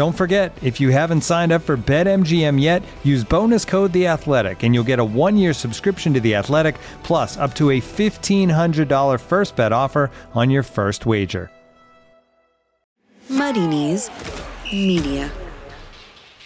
Don't forget, if you haven't signed up for BetMGM yet, use bonus code The Athletic, and you'll get a one-year subscription to The Athletic, plus up to a $1,500 first bet offer on your first wager. Muddy Knees Media.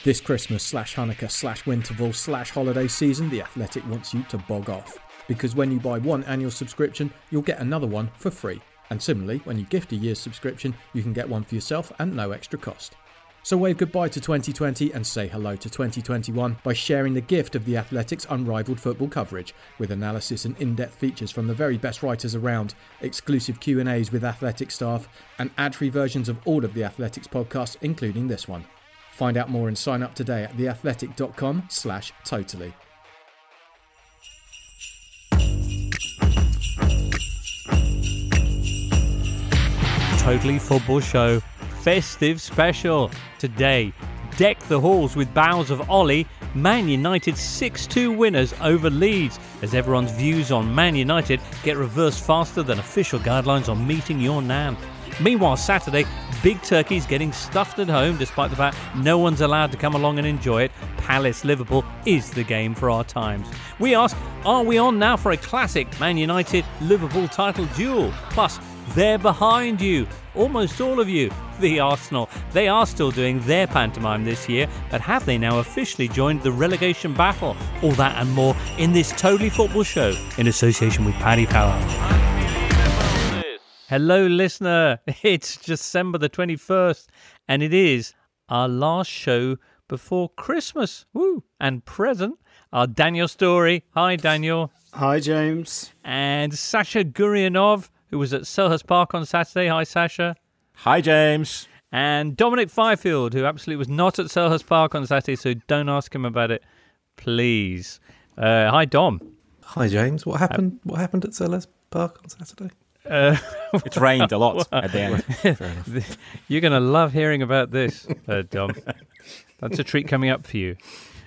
This Christmas slash Hanukkah slash Winterval slash holiday season, The Athletic wants you to bog off. Because when you buy one annual subscription, you'll get another one for free. And similarly, when you gift a year's subscription, you can get one for yourself and no extra cost. So wave goodbye to 2020 and say hello to 2021 by sharing the gift of the Athletics' unrivaled football coverage with analysis and in-depth features from the very best writers around, exclusive Q&As with Athletic staff, and ad-free versions of all of the Athletics podcasts including this one. Find out more and sign up today at theathletic.com slash totally. Totally Football Show festive special. Today, deck the halls with bows of Ollie, Man United 6 2 winners over Leeds, as everyone's views on Man United get reversed faster than official guidelines on meeting your nan. Meanwhile, Saturday, Big Turkey's getting stuffed at home despite the fact no one's allowed to come along and enjoy it. Palace Liverpool is the game for our times. We ask, are we on now for a classic Man United Liverpool title duel? Plus, they're behind you, almost all of you, the Arsenal. They are still doing their pantomime this year, but have they now officially joined the relegation battle? All that and more in this Totally Football Show in association with Paddy Power. Hello, listener. It's December the 21st, and it is our last show before Christmas. Woo! And present, our Daniel Storey. Hi, Daniel. Hi, James. And Sasha Gurianov who was at Selhurst Park on Saturday. Hi, Sasha. Hi, James. And Dominic Fifield, who absolutely was not at Selhurst Park on Saturday, so don't ask him about it, please. Uh, hi, Dom. Hi, James. What happened? what happened at Selhurst Park on Saturday? Uh, it rained a lot at the end. You're going to love hearing about this, uh, Dom. That's a treat coming up for you.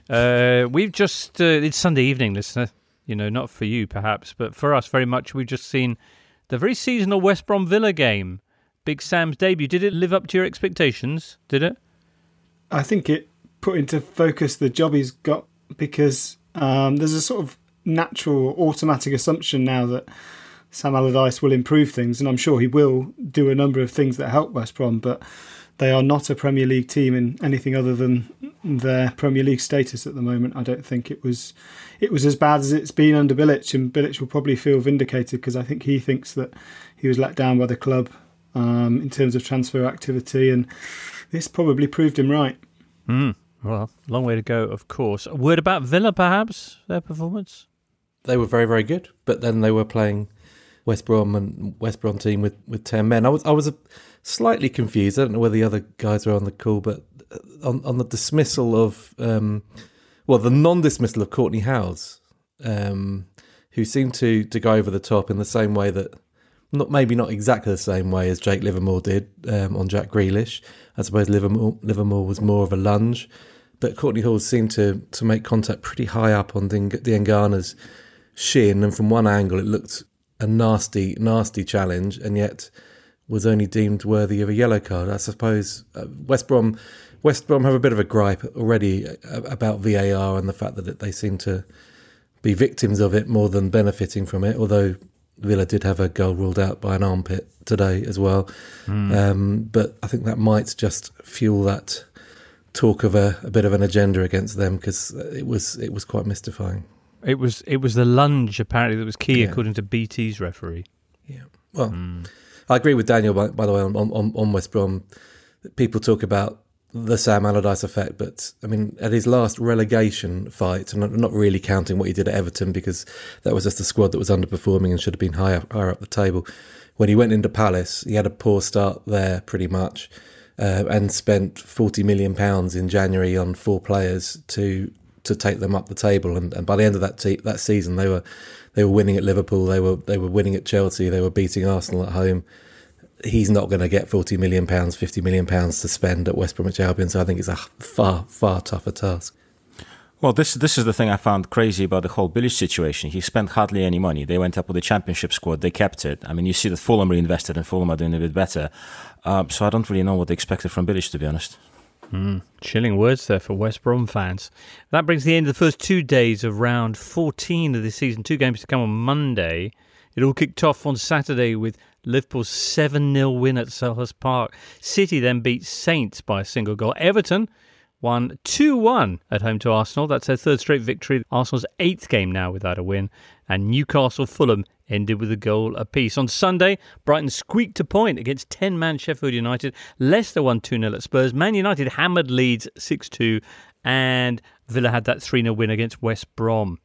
Uh, we've just, uh, it's Sunday evening, listener. You know, not for you perhaps, but for us very much. We've just seen the very seasonal West Brom Villa game, Big Sam's debut, did it live up to your expectations? Did it? I think it put into focus the job he's got because um, there's a sort of natural, automatic assumption now that Sam Allardyce will improve things, and I'm sure he will do a number of things that help West Brom, but they are not a Premier League team in anything other than their Premier League status at the moment. I don't think it was it was as bad as it's been under Bilic, and Bilic will probably feel vindicated because I think he thinks that he was let down by the club um, in terms of transfer activity, and this probably proved him right. Mm, well, long way to go, of course. A word about Villa, perhaps their performance. They were very, very good, but then they were playing West Brom and West Brom team with, with ten men. I was I was slightly confused. I don't know whether the other guys were on the call, but on on the dismissal of um, well, the non-dismissal of Courtney Howes, um, who seemed to to go over the top in the same way that not maybe not exactly the same way as Jake Livermore did um, on Jack Grealish. I suppose Livermore, Livermore was more of a lunge, but Courtney Hawes seemed to to make contact pretty high up on Diangana's shin, and from one angle it looked a nasty, nasty challenge, and yet was only deemed worthy of a yellow card. I suppose uh, West Brom West Brom have a bit of a gripe already uh, about VAR and the fact that they seem to be victims of it more than benefiting from it. Although Villa did have a goal ruled out by an armpit today as well. Um, but I think that might just fuel that talk of a, a bit of an agenda against them because it was it was quite mystifying. It was it was the lunge apparently that was key Yeah. according to BT's referee. Yeah. Well, I agree with Daniel, by, by the way, on, on, on West Brom. People talk about the Sam Allardyce effect, but I mean, at his last relegation fight, and I'm not really counting what he did at Everton because that was just a squad that was underperforming and should have been higher, higher up the table. When he went into Palace, he had a poor start there pretty much uh, and spent 40 million pounds in January on four players to to take them up the table. And, and by the end of that te- that season, they were they were winning at Liverpool, they were they were winning at Chelsea, they were beating Arsenal at home. He's not going to get 40 million pounds, 50 million pounds to spend at West Bromwich Albion, so I think it's a far far tougher task. Well, this this is the thing I found crazy about the whole Bilic situation. He spent hardly any money. They went up with the championship squad. They kept it. I mean, you see that Fulham reinvested, and Fulham are doing a bit better. Um, so I don't really know what they expected from Bilic, to be honest. Chilling words there for West Brom fans. That brings the end of the first two days of round 14 of the season. Two games to come on Monday. It all kicked off on Saturday with Liverpool's 7 0 win at Selhurst Park. City then beat Saints by a single goal. Everton won 2 1 at home to Arsenal. That's their third straight victory. Arsenal's eighth game now without a win. And Newcastle Fulham ended with a goal apiece. On Sunday, Brighton squeaked a point against 10 man Sheffield United. Leicester won 2 0 at Spurs. Man United hammered Leeds 6 2. And Villa had that 3 0 win against West Brom.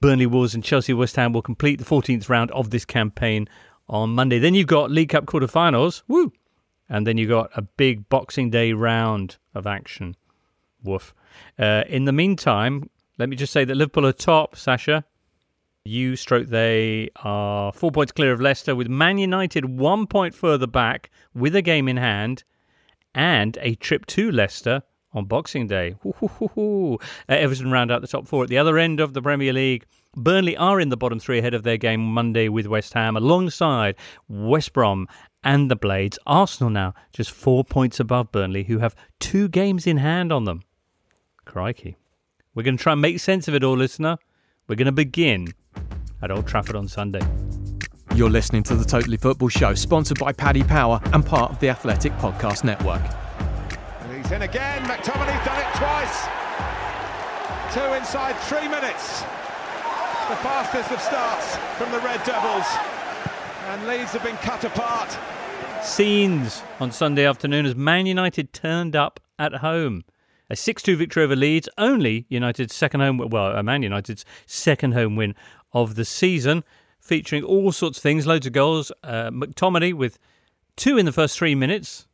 Burnley Wolves and Chelsea West Ham will complete the 14th round of this campaign on Monday. Then you've got League Cup quarterfinals. Woo! And then you've got a big Boxing Day round of action. Woof. Uh, in the meantime, let me just say that Liverpool are top, Sasha. You stroke they are four points clear of Leicester, with Man United one point further back with a game in hand and a trip to Leicester on Boxing Day. Uh, Everton round out the top four. At the other end of the Premier League, Burnley are in the bottom three ahead of their game Monday with West Ham, alongside West Brom and the Blades. Arsenal now just four points above Burnley, who have two games in hand on them. Crikey. We're going to try and make sense of it all, listener. We're going to begin at Old Trafford on Sunday. You're listening to the Totally Football Show, sponsored by Paddy Power and part of the Athletic Podcast Network. And he's in again. McTominay's done it twice. Two inside three minutes. The fastest of starts from the Red Devils. And Leeds have been cut apart. Scenes on Sunday afternoon as Man United turned up at home. A 6 2 victory over Leeds, only United's second home, well, uh, Man United's second home win of the season, featuring all sorts of things, loads of goals. Uh, McTominay with two in the first three minutes.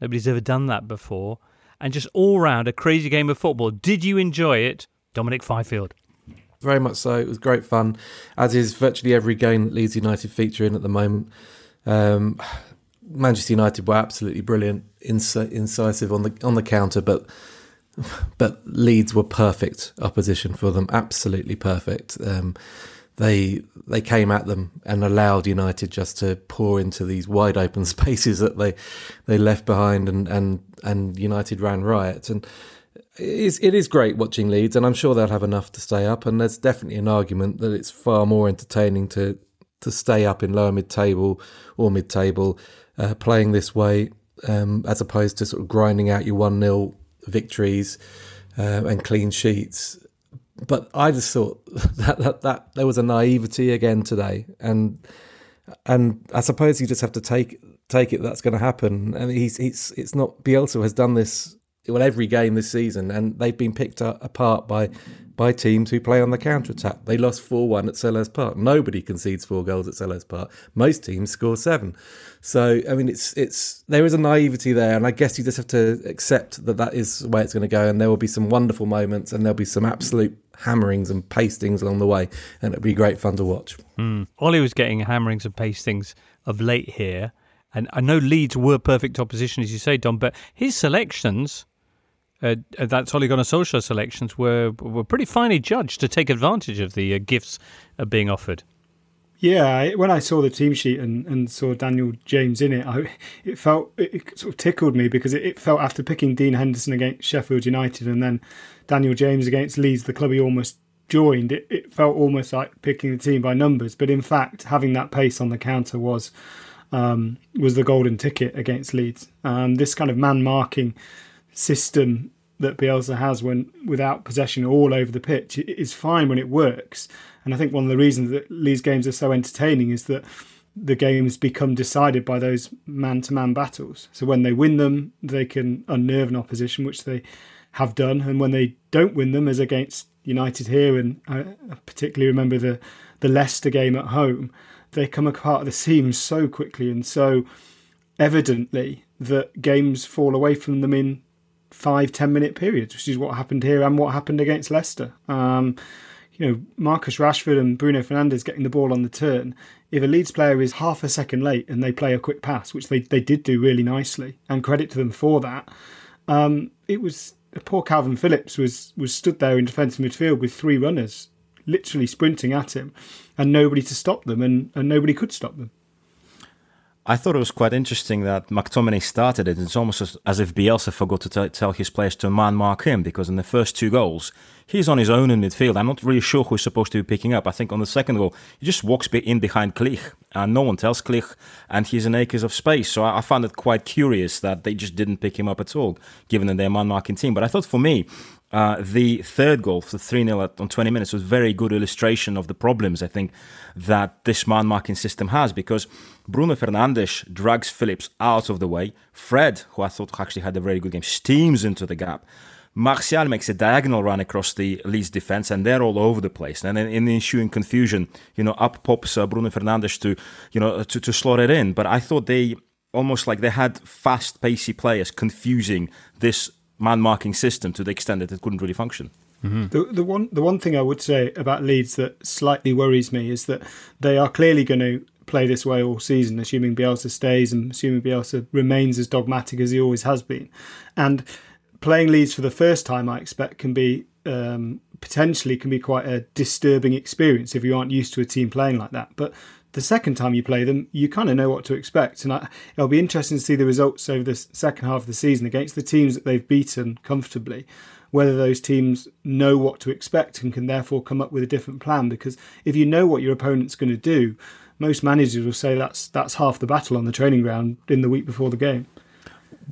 Nobody's ever done that before. And just all round a crazy game of football. Did you enjoy it, Dominic Fifield? Very much so. It was great fun, as is virtually every game that Leeds United feature in at the moment. Um, Manchester United were absolutely brilliant, inc- incisive on the on the counter, but but Leeds were perfect opposition for them, absolutely perfect. Um, they they came at them and allowed United just to pour into these wide open spaces that they they left behind, and and and United ran riot. And it is, it is great watching Leeds, and I'm sure they'll have enough to stay up. And there's definitely an argument that it's far more entertaining to to stay up in lower mid table or mid table, uh, playing this way, um, as opposed to sort of grinding out your one 0 victories uh, and clean sheets. But I just thought that, that that there was a naivety again today, and and I suppose you just have to take take it that's going to happen. And he's he's it's not Bielsa has done this well every game this season, and they've been picked up, apart by by teams who play on the counter attack. They lost four one at Selhurst Park. Nobody concedes four goals at Selhurst Park. Most teams score seven. So I mean, it's it's there is a naivety there, and I guess you just have to accept that that is the way it's going to go. And there will be some wonderful moments, and there'll be some absolute hammerings and pastings along the way, and it'd be great fun to watch. Ollie was getting hammerings and pastings of late here, and I know Leeds were perfect opposition, as you say, Dom, but his selections, uh, uh, that's Ole Gunnar Solskjaer selections, were were pretty finely judged to take advantage of the uh, gifts uh, being offered. Yeah, when I saw the team sheet and, and saw Daniel James in it, I, it felt it sort of tickled me because it, it felt after picking Dean Henderson against Sheffield United and then Daniel James against Leeds, the club he almost joined, it, it felt almost like picking the team by numbers. But in fact, having that pace on the counter was um, was the golden ticket against Leeds. Um, this kind of man marking system that Bielsa has when without possession all over the pitch is fine when it works. And I think one of the reasons that Leeds games are so entertaining is that the games become decided by those man to man battles. So when they win them, they can unnerve an opposition, which they have done. And when they don't win them, as against United here, and I particularly remember the, the Leicester game at home, they come apart at the seams so quickly and so evidently that games fall away from them in five, ten minute periods, which is what happened here and what happened against Leicester. Um, you know, Marcus Rashford and Bruno Fernandes getting the ball on the turn. If a Leeds player is half a second late and they play a quick pass, which they, they did do really nicely, and credit to them for that, um, it was poor Calvin Phillips was was stood there in defensive midfield with three runners, literally sprinting at him, and nobody to stop them, and, and nobody could stop them. I thought it was quite interesting that McTominay started it. It's almost as, as if Bielsa forgot to t- tell his players to man mark him because in the first two goals, he's on his own in midfield. I'm not really sure who's supposed to be picking up. I think on the second goal, he just walks in behind Klich and no one tells Klich and he's in acres of space. So I, I found it quite curious that they just didn't pick him up at all, given that they're man marking team. But I thought for me, uh, the third goal, the 3 0 on 20 minutes, was very good illustration of the problems I think that this man marking system has because Bruno Fernandes drags Phillips out of the way. Fred, who I thought actually had a very good game, steams into the gap. Martial makes a diagonal run across the Leeds defense, and they're all over the place. And then in the ensuing confusion, you know, up pops uh, Bruno Fernandes to, you know, to, to slot it in. But I thought they almost like they had fast, pacey players confusing this man marking system to the extent that it couldn't really function. Mm-hmm. The, the one the one thing I would say about Leeds that slightly worries me is that they are clearly going to play this way all season, assuming Bielsa stays and assuming Bielsa remains as dogmatic as he always has been. And playing Leeds for the first time, I expect, can be um, potentially can be quite a disturbing experience if you aren't used to a team playing like that. But the second time you play them, you kind of know what to expect. And I, it'll be interesting to see the results over the second half of the season against the teams that they've beaten comfortably, whether those teams know what to expect and can therefore come up with a different plan. Because if you know what your opponent's going to do, most managers will say that's that's half the battle on the training ground in the week before the game.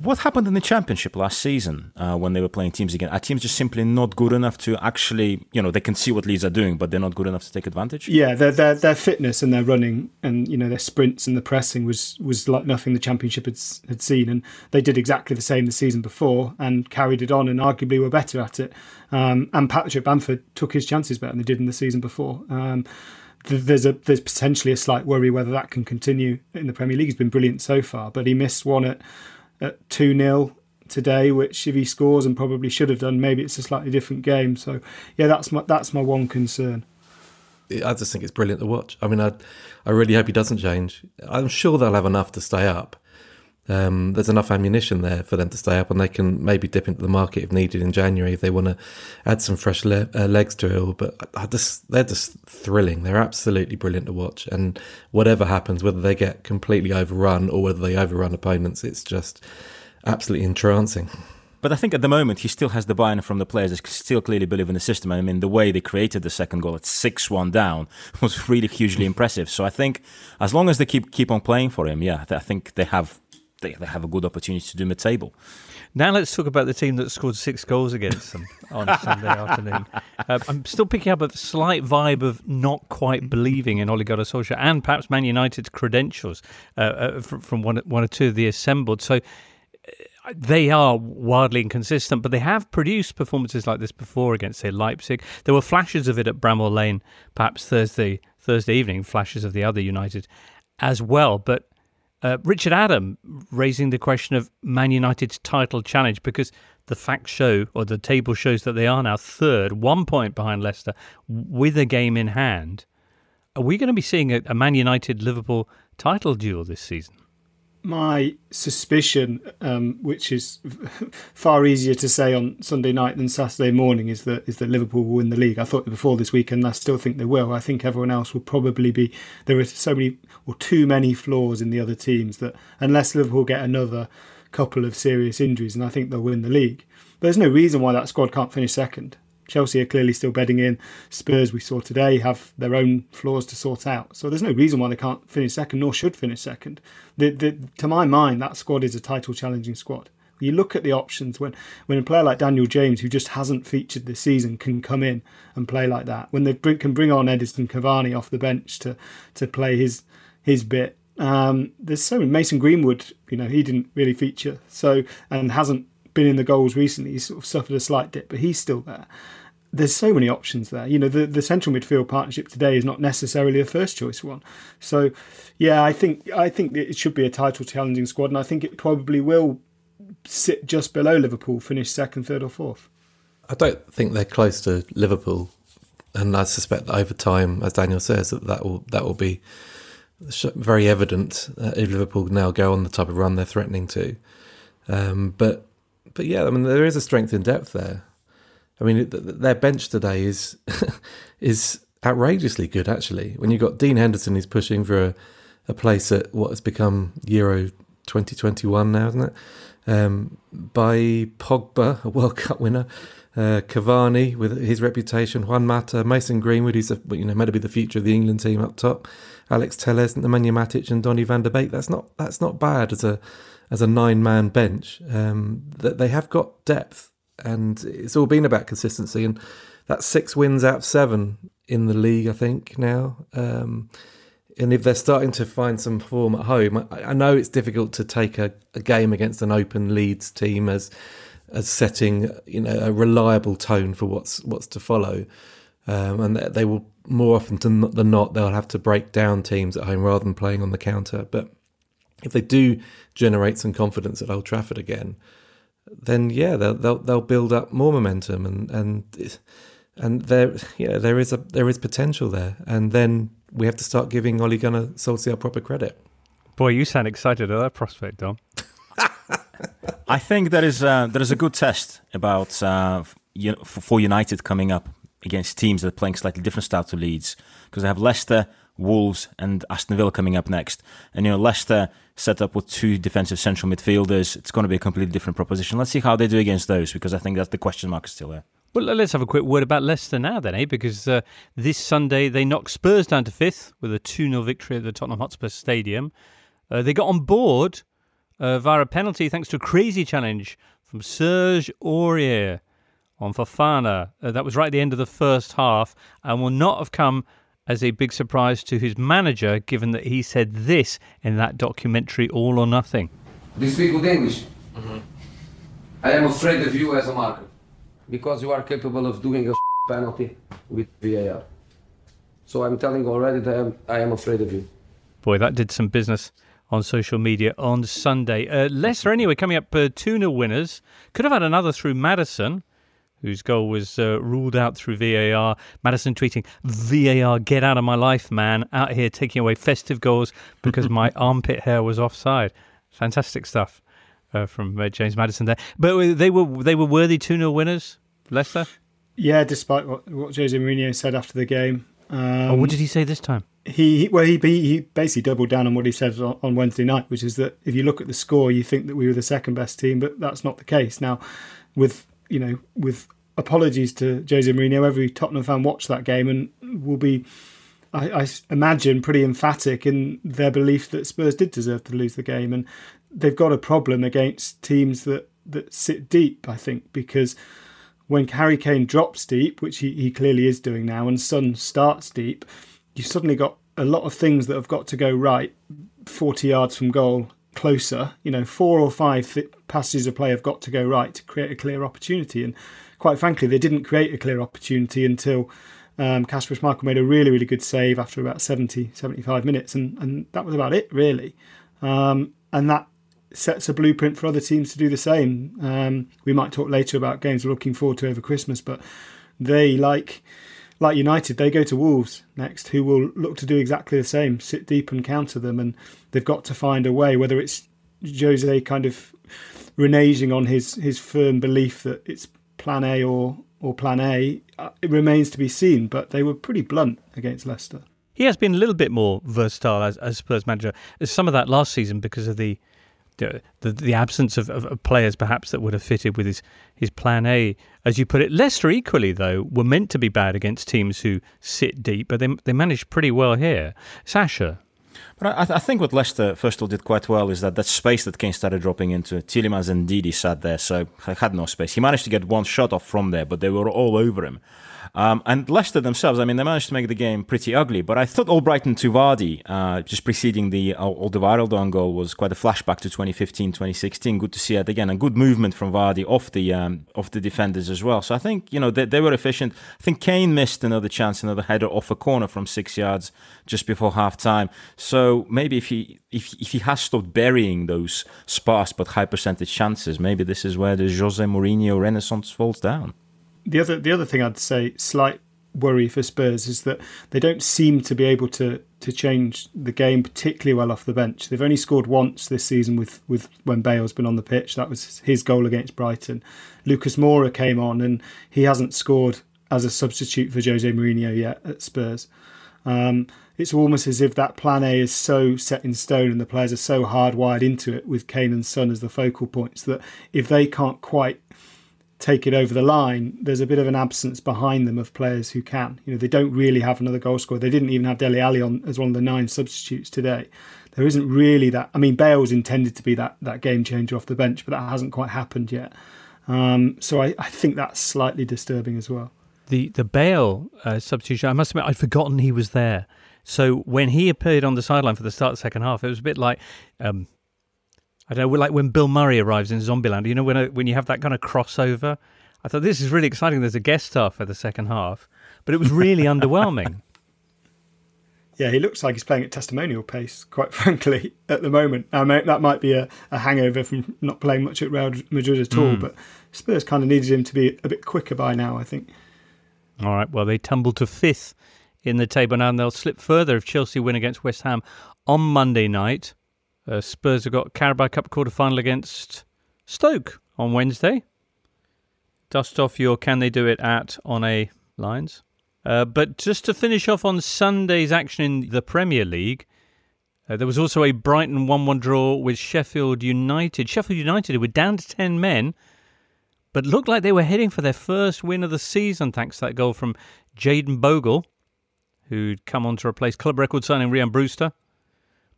What happened in the championship last season uh, when they were playing teams again? Are teams just simply not good enough to actually, you know, they can see what Leeds are doing, but they're not good enough to take advantage? Yeah, their their, their fitness and their running and you know their sprints and the pressing was was like nothing the championship had had seen, and they did exactly the same the season before and carried it on and arguably were better at it. Um, and Patrick Bamford took his chances better than they did in the season before. Um, there's a there's potentially a slight worry whether that can continue in the Premier League. He's been brilliant so far, but he missed one at at 2 0 today, which if he scores and probably should have done, maybe it's a slightly different game. So yeah, that's my that's my one concern. I just think it's brilliant to watch. I mean, I I really hope he doesn't change. I'm sure they'll have enough to stay up. Um, there's enough ammunition there for them to stay up, and they can maybe dip into the market if needed in January if they want to add some fresh le- uh, legs to it all. But I just they're just thrilling. They're absolutely brilliant to watch, and whatever happens, whether they get completely overrun or whether they overrun opponents, it's just absolutely entrancing. But I think at the moment he still has the buy-in from the players. They still clearly believe in the system. I mean, the way they created the second goal at six-one down was really hugely impressive. So I think as long as they keep keep on playing for him, yeah, I think they have they, they have a good opportunity to do mid-table. Now let's talk about the team that scored six goals against them on Sunday afternoon. Uh, I'm still picking up a slight vibe of not quite believing in Ole Gunnar Solskjaer and perhaps Man United's credentials uh, uh, from, from one, one or two of the assembled. So uh, they are wildly inconsistent, but they have produced performances like this before against, say, Leipzig. There were flashes of it at Bramall Lane, perhaps Thursday Thursday evening, flashes of the other United as well. But uh, Richard Adam raising the question of Man United's title challenge because the facts show, or the table shows, that they are now third, one point behind Leicester, with a game in hand. Are we going to be seeing a, a Man United Liverpool title duel this season? My suspicion, um, which is far easier to say on Sunday night than Saturday morning, is that is that Liverpool will win the league. I thought before this weekend, I still think they will. I think everyone else will probably be. There are so many or too many flaws in the other teams that unless Liverpool get another couple of serious injuries, and I think they'll win the league. There's no reason why that squad can't finish second. Chelsea are clearly still bedding in. Spurs, we saw today, have their own flaws to sort out. So there's no reason why they can't finish second, nor should finish second. The, the, to my mind, that squad is a title challenging squad. You look at the options when, when a player like Daniel James, who just hasn't featured this season, can come in and play like that. When they bring, can bring on Edinson Cavani off the bench to to play his his bit. Um, there's so many. Mason Greenwood, you know, he didn't really feature, so and hasn't been in the goals recently. He's sort of suffered a slight dip, but he's still there. There's so many options there. You know, the, the central midfield partnership today is not necessarily a first choice one. So, yeah, I think I think it should be a title challenging squad, and I think it probably will sit just below Liverpool, finish second, third, or fourth. I don't think they're close to Liverpool, and I suspect that over time, as Daniel says, that that will that will be very evident uh, if Liverpool now go on the type of run they're threatening to. Um, but but yeah, I mean there is a strength in depth there. I mean their bench today is is outrageously good actually. When you've got Dean Henderson who's pushing for a, a place at what has become Euro 2021 now, isn't it? Um, by Pogba, a World Cup winner, uh, Cavani with his reputation, Juan Mata, Mason Greenwood, who's a, you know meant to be the future of the England team up top, Alex Telles, Nemanja Matic, and Donny Van de Beek. That's not that's not bad as a as a nine man bench. Um, that they have got depth, and it's all been about consistency. And that's six wins out of seven in the league, I think now. Um, and if they're starting to find some form at home, I, I know it's difficult to take a, a game against an open Leeds team as as setting you know a reliable tone for what's what's to follow. Um, and they will more often than not they'll have to break down teams at home rather than playing on the counter. But if they do generate some confidence at Old Trafford again, then yeah, they'll they'll, they'll build up more momentum and and and there yeah there is a there is potential there, and then we have to start giving Ole Gunnar Solskjaer proper credit. Boy, you sound excited at that prospect, Dom. I think there is a, there is a good test about uh, for United coming up against teams that are playing slightly different style to Leeds because they have Leicester, Wolves, and Aston Villa coming up next. And you know Leicester set up with two defensive central midfielders. It's going to be a completely different proposition. Let's see how they do against those because I think that the question mark is still there. Well, let's have a quick word about Leicester now, then, eh? Because uh, this Sunday they knocked Spurs down to fifth with a 2 0 victory at the Tottenham Hotspur Stadium. Uh, they got on board uh, via a penalty thanks to a crazy challenge from Serge Aurier on Fofana. Uh, that was right at the end of the first half and will not have come as a big surprise to his manager, given that he said this in that documentary, All or Nothing. Do you speak good English? Mm-hmm. I am afraid of you as a marker because you are capable of doing a penalty with VAR. So I'm telling already that I am, I am afraid of you. Boy, that did some business on social media on Sunday. Uh, Leicester, anyway, coming up uh, 2 0 winners. Could have had another through Maddison, whose goal was uh, ruled out through VAR. Maddison tweeting, VAR, get out of my life, man. Out here taking away festive goals because my armpit hair was offside. Fantastic stuff uh, from uh, James Maddison there. But they were they were worthy 2 0 winners, Leicester? Yeah, despite what, what Jose Mourinho said after the game. Um, oh, what did he say this time? He well, he he basically doubled down on what he said on Wednesday night, which is that if you look at the score, you think that we were the second best team, but that's not the case. Now, with you know, with apologies to Jose Mourinho, every Tottenham fan watched that game and will be, I, I imagine, pretty emphatic in their belief that Spurs did deserve to lose the game, and they've got a problem against teams that that sit deep. I think because when Harry Kane drops deep, which he, he clearly is doing now, and Son starts deep, you've suddenly got a lot of things that have got to go right 40 yards from goal closer. You know, four or five passes of play have got to go right to create a clear opportunity. And quite frankly, they didn't create a clear opportunity until um, Schmeichel made a really, really good save after about 70, 75 minutes. And, and that was about it, really. Um, and that sets a blueprint for other teams to do the same. Um, we might talk later about games we're looking forward to over Christmas, but they like like United, they go to Wolves next, who will look to do exactly the same, sit deep and counter them, and they've got to find a way. Whether it's Jose kind of reneging on his his firm belief that it's Plan A or or Plan A, uh, it remains to be seen. But they were pretty blunt against Leicester. He has been a little bit more versatile as, as Spurs manager. Some of that last season because of the the, the, absence of, of, of, players perhaps that would have fitted with his, his plan A, as you put it. Leicester equally though were meant to be bad against teams who sit deep, but they they managed pretty well here. Sasha, but I, I, think what Leicester first of all did quite well is that that space that Kane started dropping into, Tielemans and Ndidi sat there, so had no space. He managed to get one shot off from there, but they were all over him. Um, and Leicester themselves, I mean, they managed to make the game pretty ugly. But I thought Albrighton to Vardy, uh, just preceding the uh, Alderweireld goal, was quite a flashback to 2015, 2016. Good to see it again, and good movement from Vardy off the um, off the defenders as well. So I think you know they, they were efficient. I think Kane missed another chance, another header off a corner from six yards just before half time. So maybe if he if, if he has stopped burying those sparse but high percentage chances, maybe this is where the Jose Mourinho renaissance falls down the other the other thing I'd say slight worry for Spurs is that they don't seem to be able to to change the game particularly well off the bench. They've only scored once this season with with when Bale's been on the pitch. That was his goal against Brighton. Lucas Moura came on and he hasn't scored as a substitute for Jose Mourinho yet at Spurs. Um, it's almost as if that plan A is so set in stone and the players are so hardwired into it with Kane and Son as the focal points that if they can't quite take it over the line, there's a bit of an absence behind them of players who can. You know, they don't really have another goal scorer. They didn't even have Dele Alli on as one of the nine substitutes today. There isn't really that. I mean, Bale's intended to be that that game changer off the bench, but that hasn't quite happened yet. Um, so I, I think that's slightly disturbing as well. The the Bale uh, substitution, I must admit, I'd forgotten he was there. So when he appeared on the sideline for the start of the second half, it was a bit like um, I don't know, like when Bill Murray arrives in Zombieland. You know, when when you have that kind of crossover. I thought this is really exciting. There's a guest star for the second half, but it was really underwhelming. Yeah, he looks like he's playing at testimonial pace, quite frankly, at the moment. I mean, that might be a, a hangover from not playing much at Real Madrid at all, mm. but Spurs kind of needed him to be a bit quicker by now, I think. All right, well, they tumbled to fifth in the table now, and they'll slip further if Chelsea win against West Ham on Monday night. Uh, Spurs have got Carabao Cup quarter final against Stoke on Wednesday. Dust off your can they do it at on a lines. Uh, but just to finish off on Sunday's action in the Premier League, uh, there was also a Brighton 1 1 draw with Sheffield United. Sheffield United were down to 10 men, but looked like they were heading for their first win of the season thanks to that goal from Jayden Bogle, who'd come on to replace club record signing Ryan Brewster.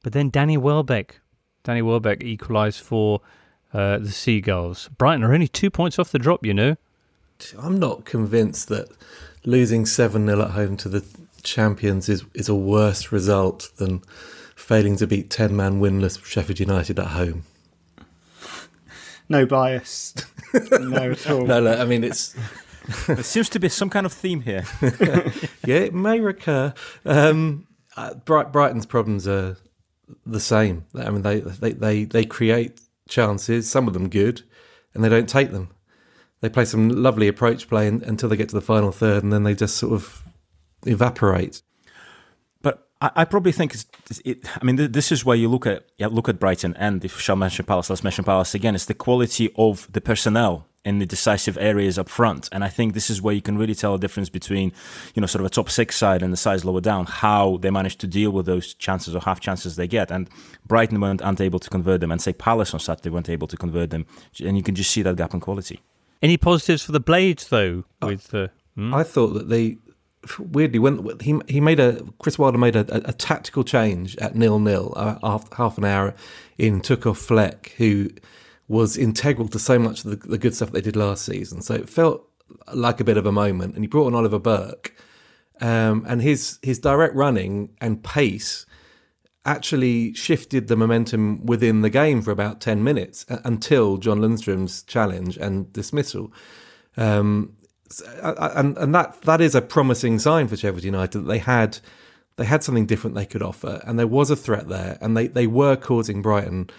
But then Danny Welbeck, Danny Welbeck equalised for uh, the Seagulls. Brighton are only two points off the drop, you know. I'm not convinced that losing 7 0 at home to the champions is, is a worse result than failing to beat 10 man winless Sheffield United at home. No bias. no at all. No, no, I mean, it's. there seems to be some kind of theme here. yeah, it may recur. Um, uh, Brighton's problems are the same. I mean, they, they, they, they create chances, some of them good, and they don't take them. They play some lovely approach play until they get to the final third, and then they just sort of evaporate. But I, I probably think it's, it, I mean, this is where you look at yeah, look at Brighton, and if shall mention Palace, let's mention Palace again. It's the quality of the personnel in the decisive areas up front. And I think this is where you can really tell the difference between, you know, sort of a top six side and the sides lower down, how they manage to deal with those chances or half chances they get. And Brighton weren't able to convert them, and say Palace on Saturday weren't able to convert them. And you can just see that gap in quality. Any positives for the Blades though? With uh, hmm? I thought that they weirdly when he he made a Chris Wilder made a, a, a tactical change at nil nil uh, half, half an hour in took off Fleck who was integral to so much of the, the, good stuff they did last season. So it felt like a bit of a moment. And he brought on Oliver Burke, um, and his his direct running and pace actually shifted the momentum within the game for about ten minutes until John Lundstram's challenge and dismissal. Um, and and that that is a promising sign for Sheffield United that they had they had something different they could offer, and there was a threat there, and they they were causing Brighton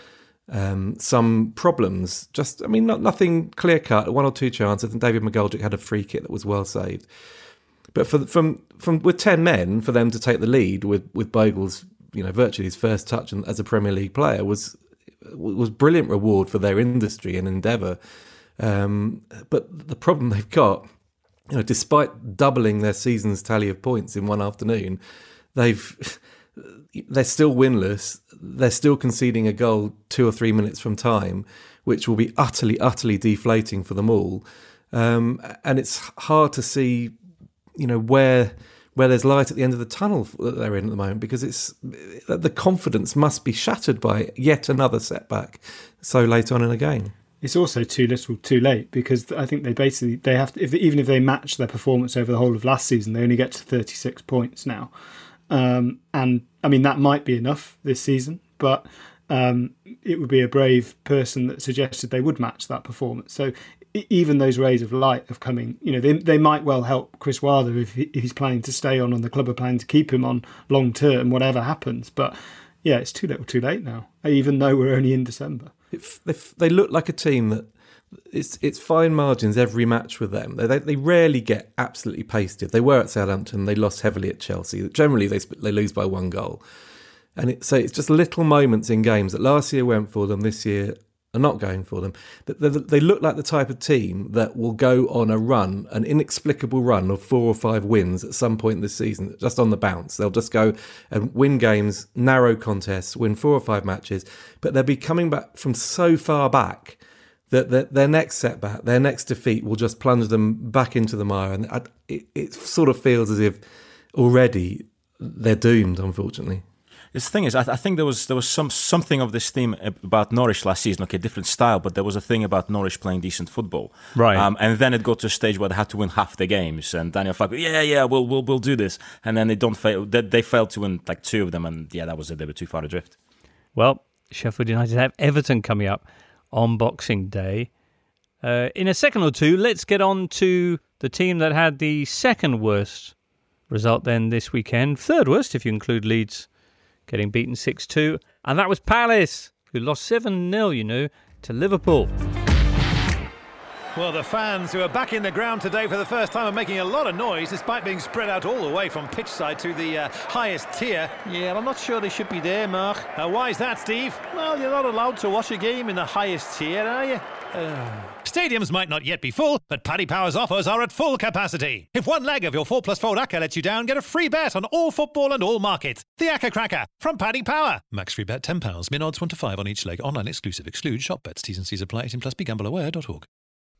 um, some problems. Just, I mean, not nothing clear cut. One or two chances. Think David McGoldrick had a free kick that was well saved. But for from from with ten men for them to take the lead with with Bogle's, you know, virtually his first touch as a Premier League player was was brilliant reward for their industry and endeavour. Um, but the problem they've got, you know, despite doubling their season's tally of points in one afternoon, they've they're still winless. They're still conceding a goal two or three minutes from time, which will be utterly, utterly deflating for them all. Um, and it's hard to see, you know, where where there's light at the end of the tunnel that they're in at the moment because it's the confidence must be shattered by yet another setback so late on in a game. It's also too little, too late because I think they basically they have to, if even if they match their performance over the whole of last season, they only get to 36 points now, um, and I mean that might be enough this season, but um, it would be a brave person that suggested they would match that performance. So even those rays of light of coming, you know, they, they might well help Chris Wilder if, he, if he's planning to stay on and the club are planning to keep him on long term, whatever happens. But yeah, it's too little, too late now, even though we're only in December. It, they, they look like a team that it's it's fine margins every match with them. They, they, they rarely get absolutely pasted. They were at Southampton. They lost heavily at Chelsea. Generally, they they lose by one goal. And it, so it's just little moments in games that last year went for them. This year are not going for them. They, they look like the type of team that will go on a run, an inexplicable run of four or five wins at some point this season, just on the bounce. They'll just go and win games, narrow contests, win four or five matches, but they'll be coming back from so far back that their next setback, their next defeat will just plunge them back into the mire. And it, it sort of feels as if already they're doomed, unfortunately. The thing is, I, th- I, think there was there was some something of this theme about Norwich last season. Okay, different style, but there was a thing about Norwich playing decent football, right? Um, and then it got to a stage where they had to win half the games, and Daniel Farke, yeah, yeah, we'll we'll we'll do this, and then they don't fail. They, they failed to win like two of them, and yeah, that was it. They were too far adrift. Well, Sheffield United have Everton coming up on Boxing Day. Uh, in a second or two, let's get on to the team that had the second worst result then this weekend. Third worst, if you include Leeds getting beaten 6 2. And that was Palace, who lost 7 0, you know, to Liverpool. Well, the fans who are back in the ground today for the first time are making a lot of noise despite being spread out all the way from pitch side to the uh, highest tier. Yeah, I'm not sure they should be there, Mark. Uh, why is that, Steve? Well, you're not allowed to watch a game in the highest tier, are you? Uh... Stadiums might not yet be full, but Paddy Power's offers are at full capacity. If one leg of your 4 plus 4 ACCA lets you down, get a free bet on all football and all markets. The ACCA Cracker from Paddy Power. Max free bet £10. Min odds 1 to 5 on each leg. Online exclusive. Exclude shop bets. T's and C's apply. 18 plus begambleaware.org.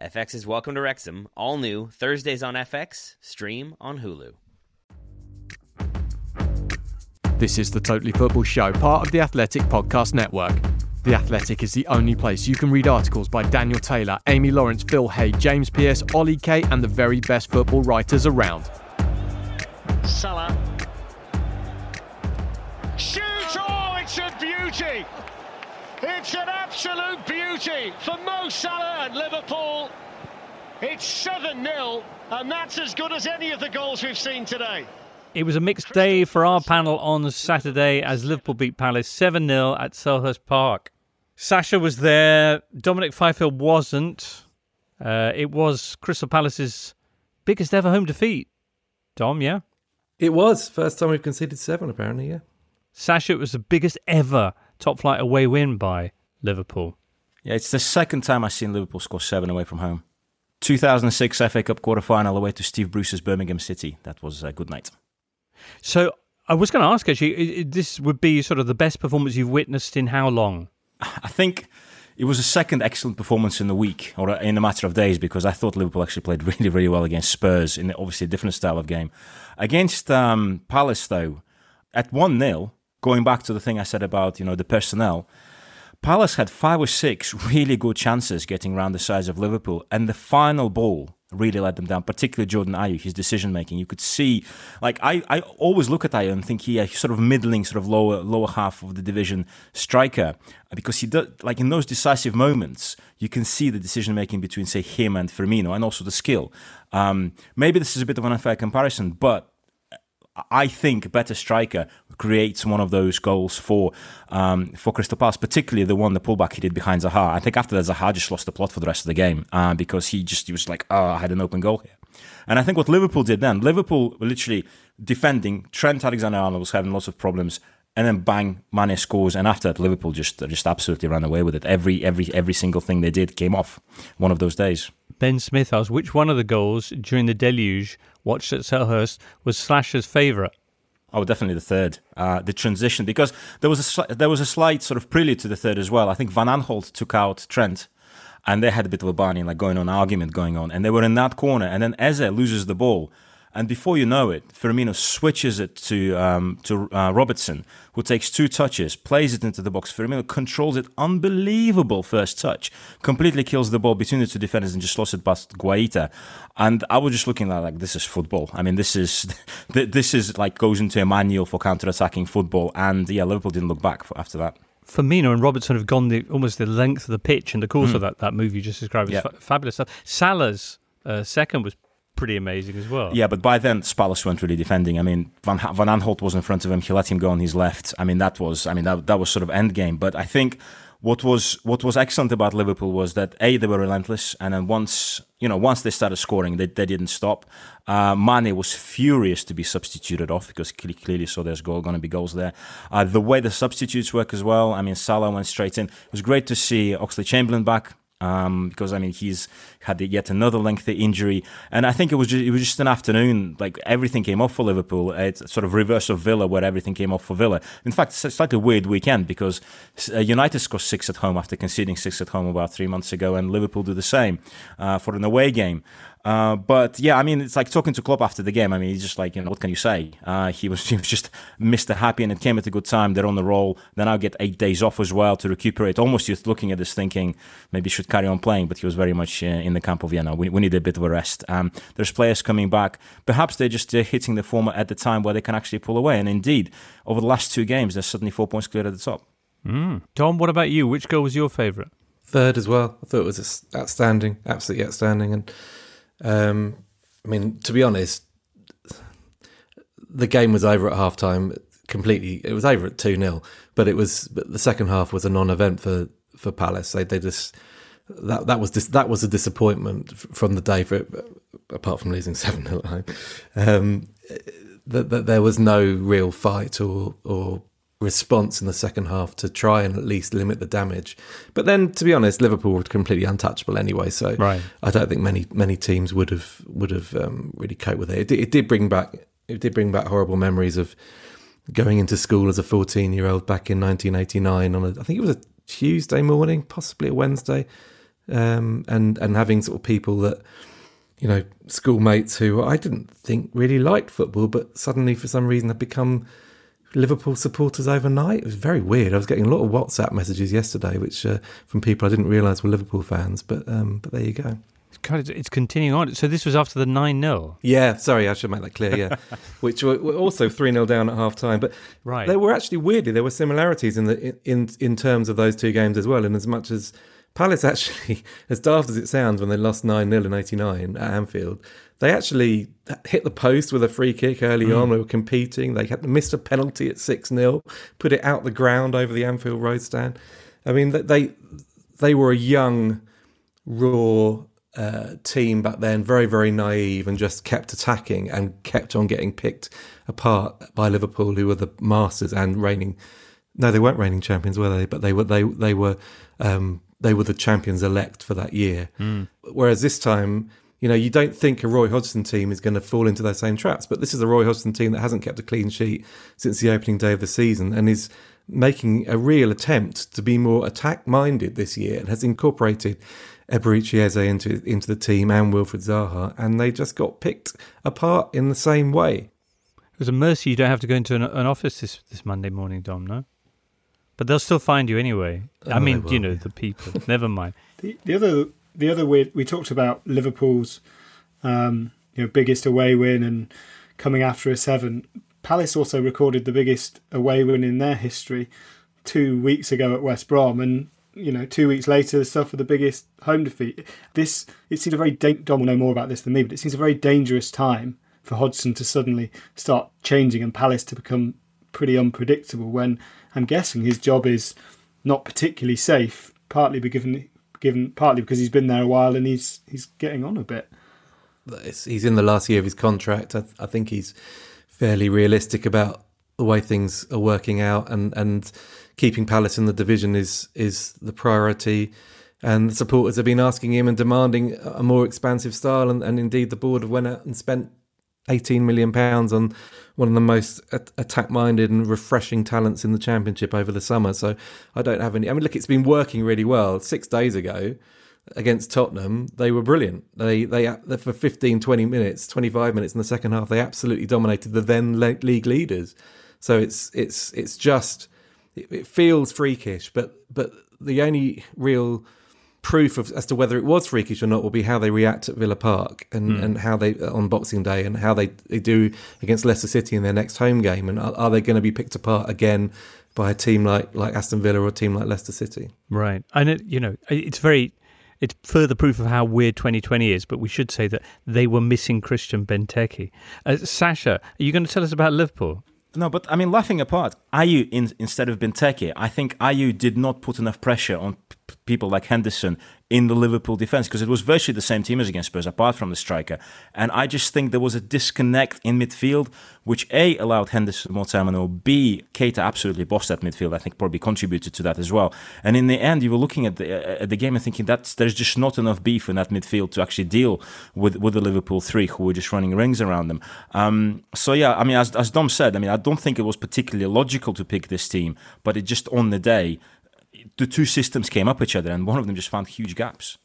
FX is Welcome to Wrexham, all new Thursdays on FX, stream on Hulu. This is the Totally Football Show, part of the Athletic Podcast Network. The Athletic is the only place you can read articles by Daniel Taylor, Amy Lawrence, Phil Hay, James Pearce, Ollie Kay, and the very best football writers around. Salah. Shoot! Oh, it's a beauty! It's an absolute beauty for Mo Salah and Liverpool. It's 7 0, and that's as good as any of the goals we've seen today. It was a mixed day for our panel on Saturday as Liverpool beat Palace 7 0 at Selhurst Park. Sasha was there, Dominic Fifield wasn't. Uh, it was Crystal Palace's biggest ever home defeat. Dom, yeah? It was. First time we've conceded seven, apparently, yeah. Sasha, it was the biggest ever top flight away win by Liverpool. Yeah, it's the second time I've seen Liverpool score seven away from home. 2006 FA Cup quarter final away to Steve Bruce's Birmingham City. That was a good night. So I was going to ask actually, this would be sort of the best performance you've witnessed in how long? I think it was a second excellent performance in the week or in a matter of days because I thought Liverpool actually played really, really well against Spurs in obviously a different style of game. Against um, Palace, though, at 1 0, going back to the thing I said about you know the personnel, Palace had five or six really good chances getting around the size of Liverpool, and the final ball really let them down, particularly Jordan Ayew, his decision making. You could see, like, I, I always look at Ayew and think he he's sort of middling, sort of lower lower half of the division striker because he does, like, in those decisive moments, you can see the decision making between, say, him and Firmino and also the skill. Um, maybe this is a bit of an unfair comparison, but I think, better striker creates one of those goals for um, for Crystal Palace, particularly the one the pullback he did behind Zaha. I think after that, Zaha just lost the plot for the rest of the game uh, because he just he was like, oh, I had an open goal here. And I think what Liverpool did then, Liverpool were literally defending. Trent Alexander-Arnold was having lots of problems and then bang, Mane scores, and after that, Liverpool just just absolutely ran away with it. Every every every single thing they did came off one of those days. Ben Smith asked which one of the goals during the deluge watched at Selhurst was Sasha's favourite. Oh, definitely the third. Uh, the transition because there was a there was a slight sort of prelude to the third as well. I think Van Aanholt took out Trent, and they had a bit of a barney, like going on argument going on, and they were in that corner, and then Eze loses the ball and before you know it, Firmino switches it to um, to uh, Robertson, who takes two touches, plays it into the box. Firmino controls it, unbelievable first touch, completely kills the ball between the two defenders and just slots it past Guaita. And I was just looking at like this is football. I mean, this is this is like goes into a manual for counter-attacking football. And yeah, Liverpool didn't look back after that. Firmino and Robertson have gone the, almost the length of the pitch in the course mm. of that, that move you just described. It's yeah. fabulous stuff. Salah's uh, second was pretty amazing as well. Yeah, but by then Palace weren't really defending. I mean, Van, Van Aanholt was in front of him. He let him go on his left. I mean, that was I mean that that was sort of end game. But I think what was what was excellent about Liverpool was that a they were relentless, and then once you know once they started scoring, they, they didn't stop. Uh, Mane was furious to be substituted off because he clearly saw there's going to be goals there. Uh, the way the substitutes work as well. I mean, Salah went straight in. It was great to see Oxlade Chamberlain back um, because I mean he's had yet another lengthy injury, and I think it was just, it was just an afternoon. Like everything came off for Liverpool. It's sort of reverse of Villa, where everything came off for Villa. In fact, it's a weird weekend because uh, United scored six at home after conceding six at home about three months ago, and Liverpool do the same uh, for an away game. Uh, but yeah, I mean, it's like talking to Klopp after the game. I mean, he's just like, you know, what can you say? Uh, he was he was just Mr. Happy, and it came at a good time. They're on the roll. Then I'll get eight days off as well to recuperate. Almost just looking at this, thinking maybe should carry on playing, but he was very much uh, in the camp of yeah, no, we, we need a bit of a rest. Um, there's players coming back. Perhaps they're just uh, hitting the form at the time where they can actually pull away. And indeed, over the last two games, they're suddenly four points clear at the top. Mm. Tom, what about you? Which goal was your favourite? Third as well. I thought it was outstanding, absolutely outstanding, and. Um, I mean, to be honest, the game was over at half time completely. It was over at 2 0, but it was but the second half was a non event for, for Palace. They, they just. That that was dis, that was a disappointment from the day for apart from losing seven 0 at home. Um, that, that there was no real fight or or response in the second half to try and at least limit the damage. But then, to be honest, Liverpool were completely untouchable anyway. So right. I don't think many many teams would have would have um, really coped with it. It did, it did bring back it did bring back horrible memories of going into school as a 14 year old back in 1989 on a, I think it was a Tuesday morning, possibly a Wednesday, um, and and having sort of people that you know schoolmates who I didn't think really liked football, but suddenly for some reason had become Liverpool supporters overnight. It was very weird. I was getting a lot of WhatsApp messages yesterday, which uh, from people I didn't realise were Liverpool fans. But um, but there you go. It's kind of it's continuing on. So this was after the nine 0 Yeah, sorry, I should make that clear. Yeah, which were, were also three 0 down at half time. But right, there were actually weirdly there were similarities in the in in terms of those two games as well. In as much as Palace actually, as daft as it sounds, when they lost 9 0 in 89 at Anfield, they actually hit the post with a free kick early mm. on. They were competing. They had missed a penalty at 6 0, put it out the ground over the Anfield Road stand. I mean, they they were a young, raw uh, team back then, very, very naive, and just kept attacking and kept on getting picked apart by Liverpool, who were the masters and reigning. No, they weren't reigning champions, were they? But they were. They they were. Um, they were the champions elect for that year. Mm. Whereas this time, you know, you don't think a Roy Hodgson team is going to fall into those same traps. But this is a Roy Hodgson team that hasn't kept a clean sheet since the opening day of the season and is making a real attempt to be more attack minded this year and has incorporated Eberechi Eze into into the team and Wilfried Zaha, and they just got picked apart in the same way. It was a mercy you don't have to go into an, an office this, this Monday morning, Dom. No, but they'll still find you anyway. Oh, I mean, you know, the people. Never mind. The, the other the other weird, we talked about Liverpool's um, you know biggest away win and coming after a seven. Palace also recorded the biggest away win in their history two weeks ago at West Brom, and you know two weeks later suffered the biggest home defeat. This it seems a very Dom will know more about this than me, but it seems a very dangerous time for Hodgson to suddenly start changing and Palace to become pretty unpredictable when I'm guessing his job is not particularly safe, partly given given partly because he's been there a while and he's he's getting on a bit. He's in the last year of his contract. I, I think he's fairly realistic about the way things are working out, and and keeping Palace in the division is is the priority. And the supporters have been asking him and demanding a more expansive style, and, and indeed the board have went out and spent 18 million pounds on one of the most attack minded and refreshing talents in the championship over the summer. So I don't have any. I mean, look, it's been working really well. Six days ago against Tottenham, they were brilliant. They, they, for 15, 20 minutes, 25 minutes in the second half, they absolutely dominated the then league leaders. So it's, it's, it's just, it feels freakish, but, but the only real proof of, as to whether it was freakish or not will be how they react at Villa Park and, mm. and how they on Boxing Day and how they, they do against Leicester City in their next home game and are, are they going to be picked apart again by a team like like Aston Villa or a team like Leicester City? Right, and it, you know it's very it's further proof of how weird 2020 is. But we should say that they were missing Christian Benteke. Uh, Sasha, are you going to tell us about Liverpool? No, but I mean, laughing apart, Ayew in, instead of Benteke, I think Ayew did not put enough pressure on p- people like Henderson in the Liverpool defense because it was virtually the same team as against Spurs, apart from the striker. And I just think there was a disconnect in midfield, which A, allowed Henderson more time, and B, Keita absolutely bossed that midfield. I think probably contributed to that as well. And in the end, you were looking at the, uh, at the game and thinking that there's just not enough beef in that midfield to actually deal with, with the Liverpool three who were just running rings around them. Um, so, yeah, I mean, as, as Dom said, I mean, I don't think it was particularly logical to pick this team, but it just on the day, the two systems came up each other, and one of them just found huge gaps.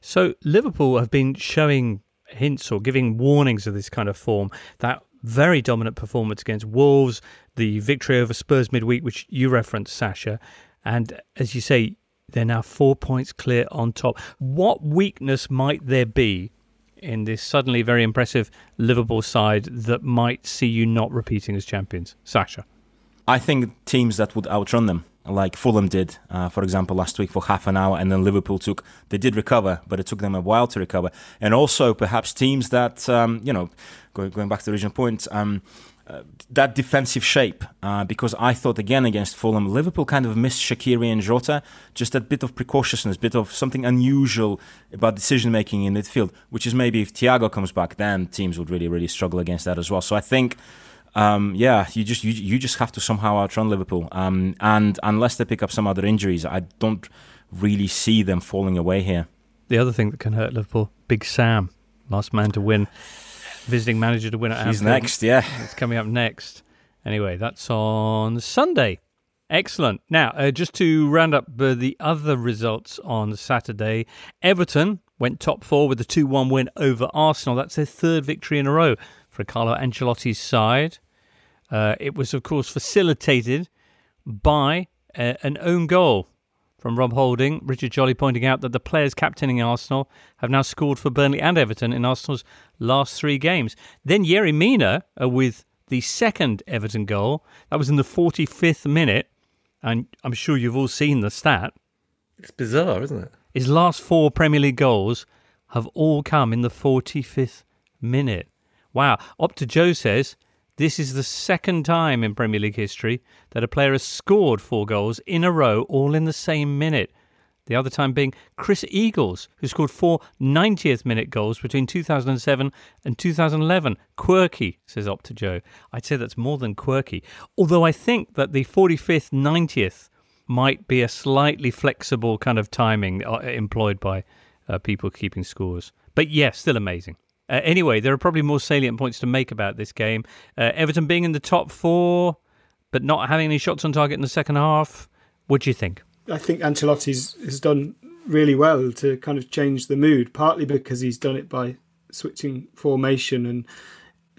So Liverpool have been showing hints or giving warnings of this kind of form. That very dominant performance against Wolves, the victory over Spurs midweek, which you referenced, Sasha, and as you say, they're now four points clear on top. What weakness might there be in this suddenly very impressive Liverpool side that might see you not repeating as champions, Sasha? I think teams that would outrun them like Fulham did, uh, for example, last week for half an hour, and then Liverpool took. They did recover, but it took them a while to recover. And also, perhaps teams that um, you know, going, going back to the original point. Um, uh, that defensive shape, uh, because I thought again against Fulham, Liverpool kind of missed Shaqiri and Jota, just that bit of precautiousness, bit of something unusual about decision making in midfield, which is maybe if Thiago comes back, then teams would really, really struggle against that as well. So I think um, yeah, you just you, you just have to somehow outrun Liverpool. Um, and unless they pick up some other injuries, I don't really see them falling away here. The other thing that can hurt Liverpool, Big Sam, last man to win, visiting manager to win at He's Anfield. next, yeah. It's coming up next. Anyway, that's on Sunday. Excellent. Now, uh, just to round up uh, the other results on Saturday, Everton went top four with a 2 1 win over Arsenal. That's their third victory in a row for Carlo Ancelotti's side. Uh, it was, of course, facilitated by uh, an own goal from Rob Holding. Richard Jolly pointing out that the players captaining Arsenal have now scored for Burnley and Everton in Arsenal's last three games. Then Yerry Mina uh, with the second Everton goal. That was in the 45th minute. And I'm sure you've all seen the stat. It's bizarre, isn't it? His last four Premier League goals have all come in the 45th minute. Wow. Opta Joe says this is the second time in Premier League history that a player has scored four goals in a row, all in the same minute. The other time being Chris Eagles, who scored four 90th minute goals between 2007 and 2011. Quirky, says Opta Joe. I'd say that's more than quirky. Although I think that the 45th, 90th might be a slightly flexible kind of timing uh, employed by uh, people keeping scores. But yes, yeah, still amazing. Uh, anyway, there are probably more salient points to make about this game. Uh, Everton being in the top four, but not having any shots on target in the second half. What do you think? I think Ancelotti's has done really well to kind of change the mood, partly because he's done it by switching formation and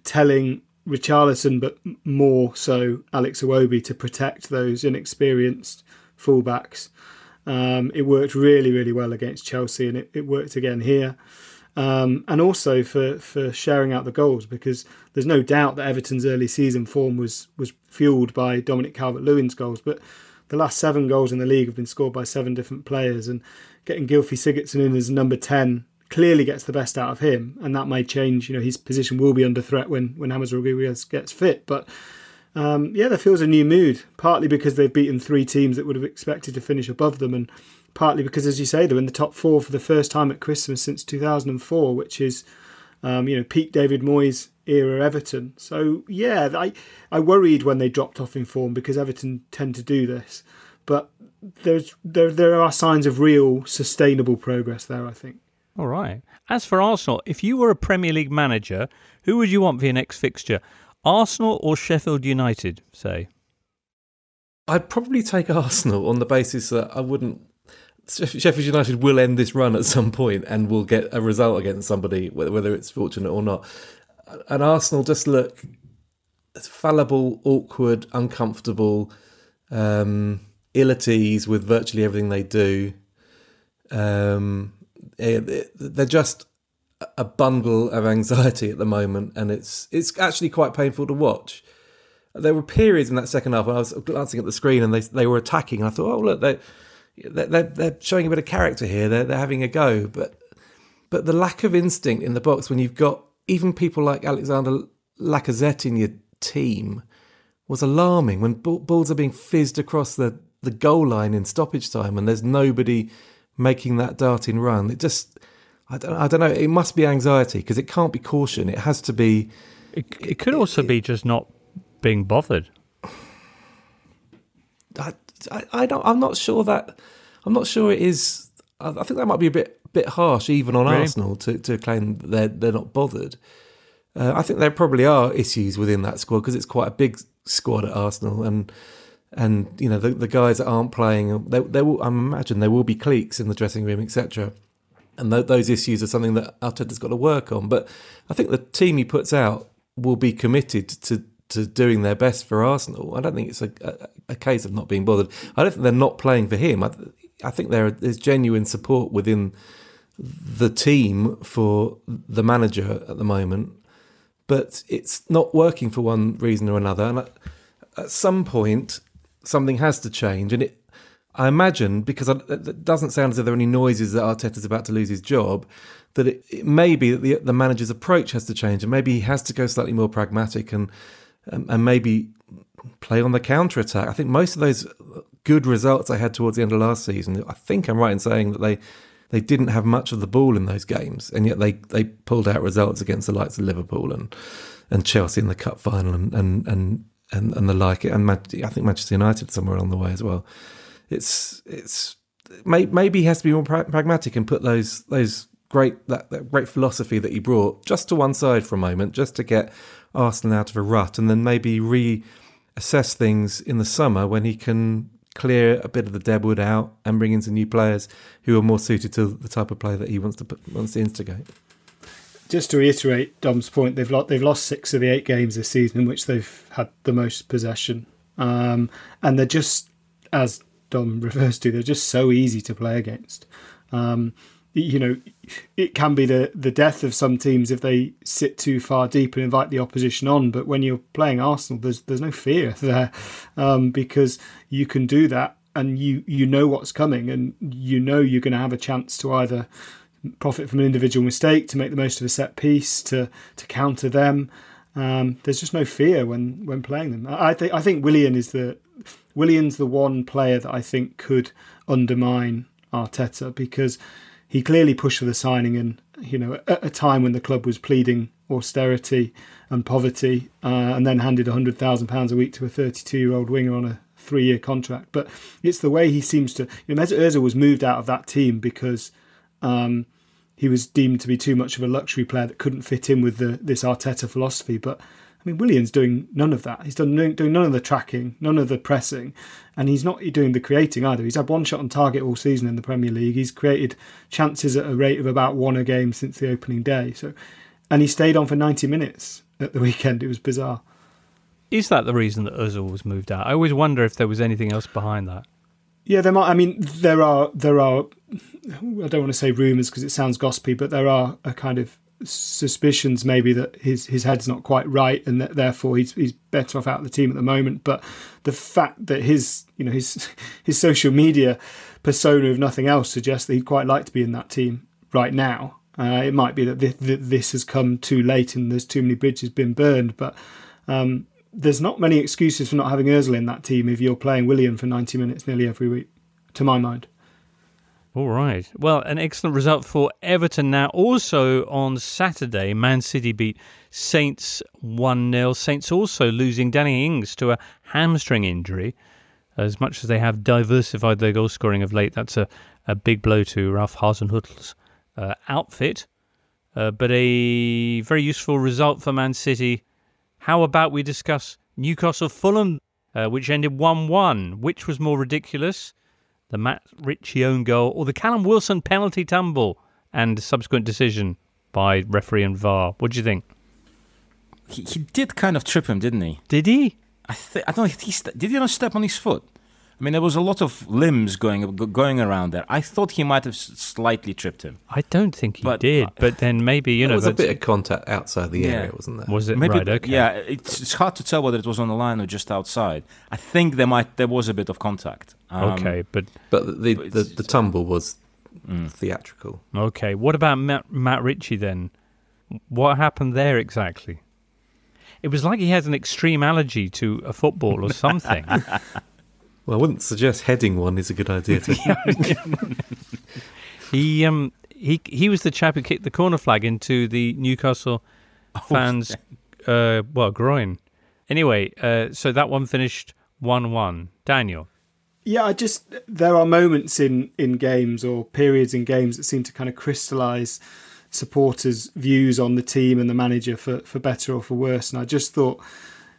telling Richarlison, but more so Alex Iwobi, to protect those inexperienced fullbacks. Um, it worked really, really well against Chelsea, and it, it worked again here um, and also for, for sharing out the goals because there's no doubt that Everton's early season form was was fueled by Dominic Calvert-Lewin's goals, but the last seven goals in the league have been scored by seven different players, and getting Gylfi Sigurdsson in as number ten clearly gets the best out of him, and that may change. You know, his position will be under threat when when Rodriguez gets fit, but. Um, yeah, there feels a new mood, partly because they've beaten three teams that would have expected to finish above them, and partly because, as you say, they're in the top four for the first time at Christmas since 2004, which is, um, you know, peak David Moyes era Everton. So yeah, I I worried when they dropped off in form because Everton tend to do this, but there's there there are signs of real sustainable progress there. I think. All right. As for Arsenal, if you were a Premier League manager, who would you want for your next fixture? Arsenal or Sheffield United, say? I'd probably take Arsenal on the basis that I wouldn't. Sheffield United will end this run at some point and will get a result against somebody, whether it's fortunate or not. And Arsenal just look fallible, awkward, uncomfortable, um, ill at ease with virtually everything they do. Um, they're just a bundle of anxiety at the moment, and it's it's actually quite painful to watch. There were periods in that second half when I was glancing at the screen and they they were attacking, and I thought, oh look, they they're, they're showing a bit of character here. They're they're having a go, but but the lack of instinct in the box when you've got even people like Alexander Lacazette in your team was alarming. When balls are being fizzed across the the goal line in stoppage time, and there's nobody making that darting run, it just I don't, I don't know. It must be anxiety because it can't be caution. It has to be. It, it could also it, be just not being bothered. I, I, I, don't. I'm not sure that. I'm not sure it is. I, I think that might be a bit bit harsh, even on really? Arsenal, to, to claim they're they're not bothered. Uh, I think there probably are issues within that squad because it's quite a big squad at Arsenal, and and you know the, the guys that aren't playing, there, there will, I imagine there will be cliques in the dressing room, etc and th- those issues are something that Arteta's got to work on. But I think the team he puts out will be committed to to doing their best for Arsenal. I don't think it's a, a, a case of not being bothered. I don't think they're not playing for him. I, I think there is genuine support within the team for the manager at the moment, but it's not working for one reason or another. And at some point, something has to change, and it I imagine, because it doesn't sound as if there are any noises that Arteta's about to lose his job, that it, it may be that the, the, manager's approach has to change and maybe he has to go slightly more pragmatic and and, and maybe play on the counter attack. I think most of those good results I had towards the end of last season, I think I'm right in saying that they they didn't have much of the ball in those games, and yet they, they pulled out results against the likes of Liverpool and and Chelsea in the cup final and and and and, and the like. And I think Manchester United somewhere along the way as well it's it's maybe he has to be more pragmatic and put those those great that, that great philosophy that he brought just to one side for a moment, just to get Arsenal out of a rut, and then maybe reassess things in the summer when he can clear a bit of the deadwood out and bring in some new players who are more suited to the type of play that he wants to wants to instigate. Just to reiterate Dom's point, they've lost, they've lost six of the eight games this season in which they've had the most possession, um, and they're just as Dom refers to, they're just so easy to play against. Um, you know, it can be the, the death of some teams if they sit too far deep and invite the opposition on. But when you're playing Arsenal, there's there's no fear there um, because you can do that and you you know what's coming and you know you're going to have a chance to either profit from an individual mistake, to make the most of a set piece, to to counter them. Um, there's just no fear when when playing them. I think I think Willian is the Willian's the one player that I think could undermine Arteta because he clearly pushed for the signing and you know at a time when the club was pleading austerity and poverty uh, and then handed £100,000 a week to a 32 year old winger on a three year contract. But it's the way he seems to you know Mesut Ozil was moved out of that team because um, he was deemed to be too much of a luxury player that couldn't fit in with the, this Arteta philosophy. But I mean, Willian's doing none of that. He's done doing none of the tracking, none of the pressing, and he's not doing the creating either. He's had one shot on target all season in the Premier League. He's created chances at a rate of about one a game since the opening day. So, and he stayed on for ninety minutes at the weekend. It was bizarre. Is that the reason that Ozil was moved out? I always wonder if there was anything else behind that. Yeah, there might. I mean, there are there are. I don't want to say rumours because it sounds gossipy, but there are a kind of suspicions maybe that his his head's not quite right and that therefore he's he's better off out of the team at the moment. But the fact that his you know his his social media persona, if nothing else, suggests that he'd quite like to be in that team right now. Uh, it might be that this, this, has come too late and there's too many bridges been burned, but um, there's not many excuses for not having Özil in that team if you're playing Willian for 90 minutes nearly every week, to my mind. All right. Well, an excellent result for Everton now. Also on Saturday, Man City beat Saints 1 0. Saints also losing Danny Ings to a hamstring injury. As much as they have diversified their goal scoring of late, that's a, a big blow to Ralph Hasenhüttl's uh, outfit. Uh, but a very useful result for Man City. How about we discuss Newcastle Fulham, uh, which ended 1 1? Which was more ridiculous? The Matt Ritchie own goal, or the Callum Wilson penalty tumble and subsequent decision by referee and VAR. What do you think? He, he did kind of trip him, didn't he? Did he? I, th- I don't know. He st- did he not step on his foot? I mean, there was a lot of limbs going going around there. I thought he might have slightly tripped him. I don't think he but, did, but then maybe you know there was a bit of contact outside the yeah. area, wasn't there? Was it maybe, right? Okay. Yeah, it's, it's hard to tell whether it was on the line or just outside. I think there might there was a bit of contact. Um, okay, but but the but the, the, tumble was mm. theatrical. Okay, what about Matt, Matt Ritchie then? What happened there exactly? It was like he had an extreme allergy to a football or something. Well, I wouldn't suggest heading one is a good idea. To he um he he was the chap who kicked the corner flag into the Newcastle oh, fans' uh, well groin. Anyway, uh, so that one finished one-one. Daniel. Yeah, I just there are moments in in games or periods in games that seem to kind of crystallise supporters' views on the team and the manager for for better or for worse. And I just thought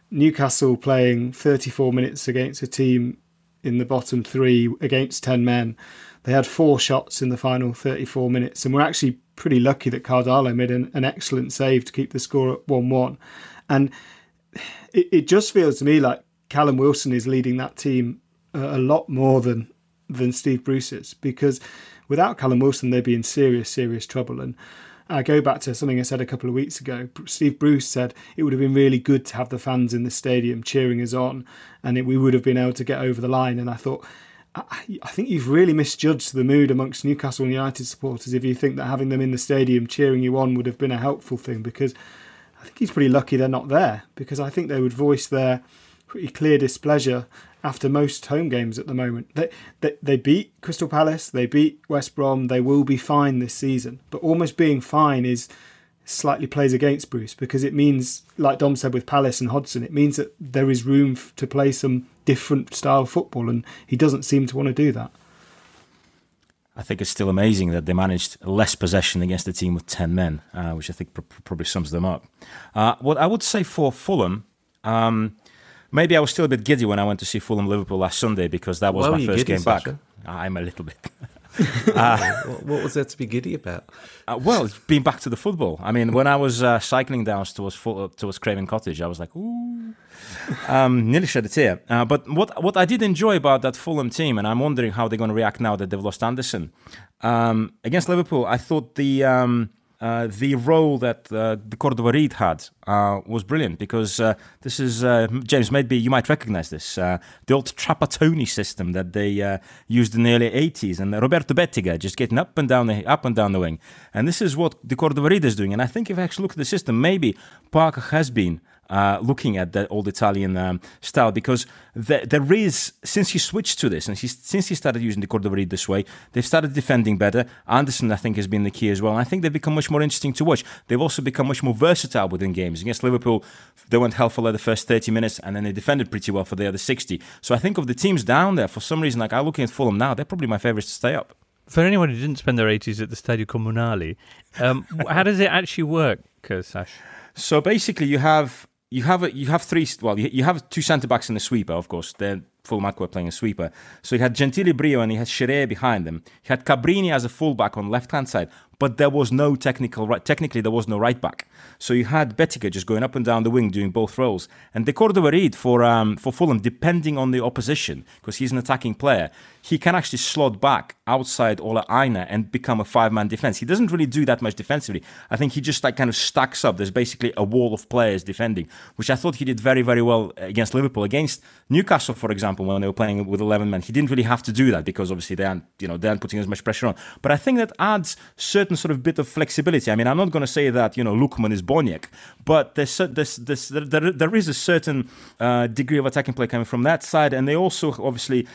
Newcastle playing 34 minutes against a team in the bottom three against 10 men. They had four shots in the final 34 minutes, and we're actually pretty lucky that Karl Darlow made an, an excellent save to keep the score at 1 1. And it, it, just feels to me like Callum Wilson is leading that team a, a lot more than, than Steve Bruce is, because without Callum Wilson, they'd be in serious, serious trouble. And I go back to something I said a couple of weeks ago. Steve Bruce said it would have been really good to have the fans in the stadium cheering us on, and it, we would have been able to get over the line. And I thought, I, I think you've really misjudged the mood amongst Newcastle United supporters if you think that having them in the stadium cheering you on would have been a helpful thing. Because I think he's pretty lucky they're not there. Because I think they would voice their pretty clear displeasure after most home games at the moment. They, they, they beat Crystal Palace, they beat West Brom, they will be fine this season. But almost being fine is slightly plays against Bruce because it means, like Dom said with Palace and Hodgson, it means that there is room to play some different style football, and he doesn't seem to want to do that. I think it's still amazing that they managed less possession against a team with 10 men, uh, which I think pr- probably sums them up. Uh, what I would say for Fulham, um, Maybe I was still a bit giddy when I went to see Fulham Liverpool last Sunday because that was Why my first game back. I'm a little bit. uh, what was there to be giddy about? Uh, well, being back to the football. I mean, when I was uh, cycling down towards towards Craven Cottage, I was like, ooh, um, nearly shed a tear. Uh, but what what I did enjoy about that Fulham team, and I'm wondering how they're going to react now that they've lost Anderson um, against Liverpool. I thought the um, uh, the role that uh, De Cordova Reid had uh, was brilliant because uh, this is uh, James. Maybe you might recognise this the old Trapattoni system that they used in the early '80s, and Roberto Bettega just getting up and down the up and down the wing, and this is what De Cordova Reid is doing. And I think if I actually look at the system, maybe Parker has been uh, looking at the old Italian um, style because the, there is since he switched to this and he, since he started using De Cordova this way, they've started defending better. Anderson, I think, has been the key as well. And I think they've become much more interesting to watch. They've also become much more versatile within games. Against Liverpool, they went hell for the first 30 minutes and then they defended pretty well for the other 60. So I think of the teams down there, for some reason, like I'm looking at Fulham now, they're probably my favourites to stay up. For anyone who didn't spend their 80s at the Stadio Comunale, um, how does it actually work, Sash? So basically, you have you have a, you have three. Well, you, you have two centre backs and a sweeper, of course. They're fullback were playing a sweeper. So he had Gentile Brio and he had Scirea behind him. He had Cabrini as a fullback on left hand side, but there was no technical right. Technically, there was no right back. So you had Bettega just going up and down the wing doing both roles. And De Cordova for um, for Fulham, depending on the opposition, because he's an attacking player, he can actually slot back outside Ola Aina and become a five man defense. He doesn't really do that much defensively. I think he just like kind of stacks up. There's basically a wall of players defending, which I thought he did very very well against Liverpool. Against Newcastle, for example, when they were playing with 11 men, he didn't really have to do that because obviously they aren't you know they aren't putting as much pressure on. But I think that adds certain certain sort of bit of flexibility. I mean, I'm not going to say that you know Lookman is Boniek, but there's, there's, there's there, there is a certain uh, degree of attacking play coming from that side, and they also obviously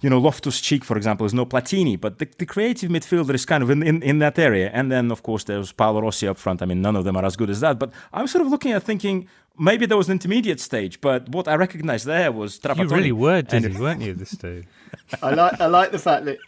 you know, Loftus Cheek, for example, is no Platini, but the, the creative midfielder is kind of in, in, in, that area. And then, of course, there's Paolo Rossi up front. I mean, none of them are as good as that. But I'm sort of looking at thinking maybe there was an intermediate stage, but what I recognized there was Trapattoni. You really were dizzy, weren't you, this stage? I like I like the fact that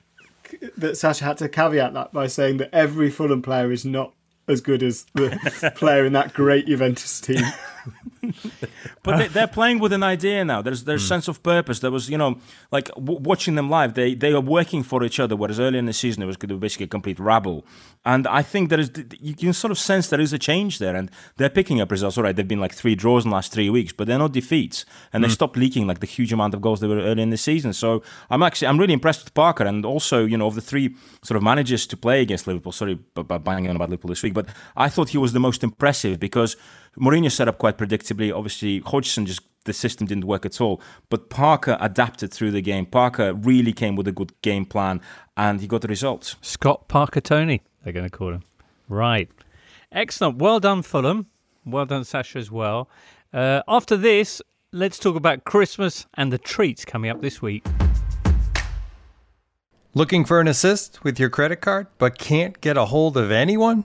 that Sasha had to caveat that by saying that every Fulham player is not as good as the player in that great Juventus team. but they, are playing with an idea now. There's there's mm. sense of purpose. There was you know like w- watching them live. They they are working for each other. Whereas earlier in the season it was basically a complete rabble. And I think there is you can sort of sense there is a change there, and they're picking up results. All right, they've been like three draws in the last three weeks, but they're not defeats, and mm. they hmm. stopped leaking like the huge amount of goals they were early in the season. So I'm actually I'm really impressed with Parker, and also you know of the three sort of managers to play against Liverpool. Sorry, about banging on about Liverpool this week, but I thought he was the most impressive because Mourinho set up quite predictably. Obviously, Hodgson just the system didn't work at all. But Parker adapted through the game. Parker really came with a good game plan, and he got the results. Scott Parker Tony, they're going to call him. Right. Excellent. Well done, Fulham. Well done, Sasha, as well. Uh, after this, let's talk about Christmas and the treats coming up this week. Looking for an assist with your credit card, but can't get a hold of anyone?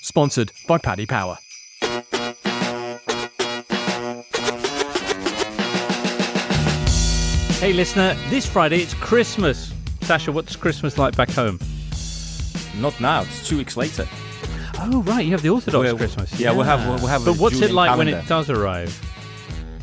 sponsored by Paddy Power. Hey, listener, this Friday it's Christmas. Sasha, what's Christmas like back home? Not now, it's two weeks later. Oh, right, you have the Orthodox we're, Christmas. Yeah, yeah, we'll have. We'll, have but what's Julian it like calendar. when it does arrive?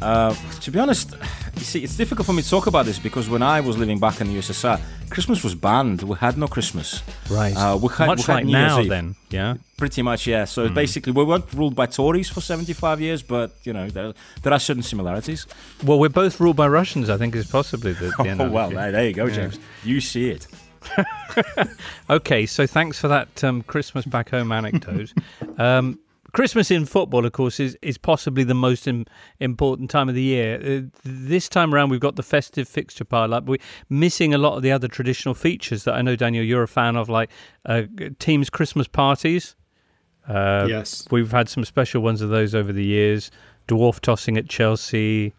Uh, to be honest, you see, it's difficult for me to talk about this because when I was living back in the USSR, Christmas was banned. We had no Christmas. Right. Uh, we had, Much we had like New now, Year's then. Yeah. Pretty much, yeah. So mm. basically, we weren't ruled by Tories for 75 years, but, you know, there, there are certain similarities. Well, we're both ruled by Russians, I think, is possibly the, the Oh, well, there you go, James. Yeah. You see it. okay, so thanks for that um, Christmas back home anecdote. um, Christmas in football, of course, is, is possibly the most Im- important time of the year. Uh, this time around, we've got the festive fixture pile up. We're missing a lot of the other traditional features that I know, Daniel, you're a fan of, like uh, teams' Christmas parties. Uh, yes. We've had some special ones of those over the years. Dwarf tossing at Chelsea.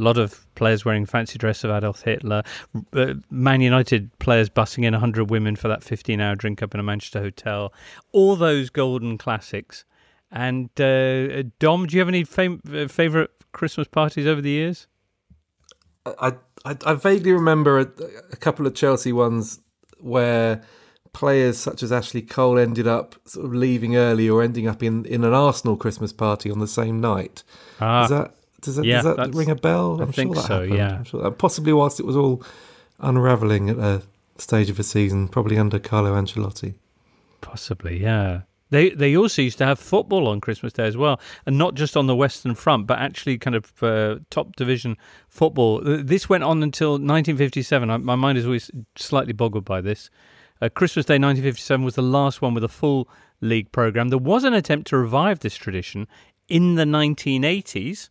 A lot of players wearing fancy dress of Adolf Hitler. Uh, Man United players bussing in 100 women for that 15 hour drink up in a Manchester hotel. All those golden classics and uh, Dom, do you have any fam- uh, favorite Christmas parties over the years? I I, I vaguely remember a, a, couple of Chelsea ones where players such as Ashley Cole ended up sort of leaving early or ending up in, in an Arsenal Christmas party on the same night. Ah, does that does that, yeah, does that ring a bell? I I'm think sure so. Happened. Yeah, sure that, possibly whilst it was all unraveling at a stage of the season, probably under Carlo Ancelotti. Possibly, yeah. They they also used to have football on Christmas Day as well, and not just on the Western Front, but actually kind of uh, top division football. This went on until 1957. I, my mind is always slightly boggled by this. Uh, Christmas Day 1957 was the last one with a full league program. There was an attempt to revive this tradition in the 1980s.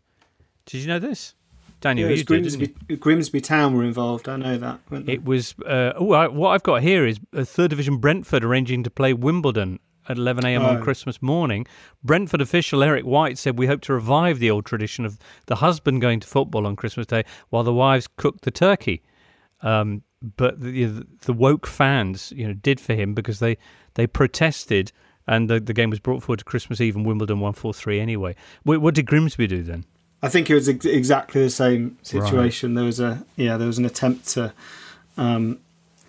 Did you know this? Daniel, yeah, Grimsby, did, Grimsby Town were involved. I know that. It was. Uh, oh, I, what I've got here is a third division Brentford arranging to play Wimbledon at 11 a.m. on Christmas morning. Brentford official Eric White said, We hope to revive the old tradition of the husband going to football on Christmas Day while the wives cook the turkey. Um, but the, the, woke fans, you know, did for him because they, they protested and the, the game was brought forward to Christmas Eve and Wimbledon 143 anyway. What, what, did Grimsby do then? I think it was ex- exactly the same situation. Right. There was a yeah, there was an attempt to um,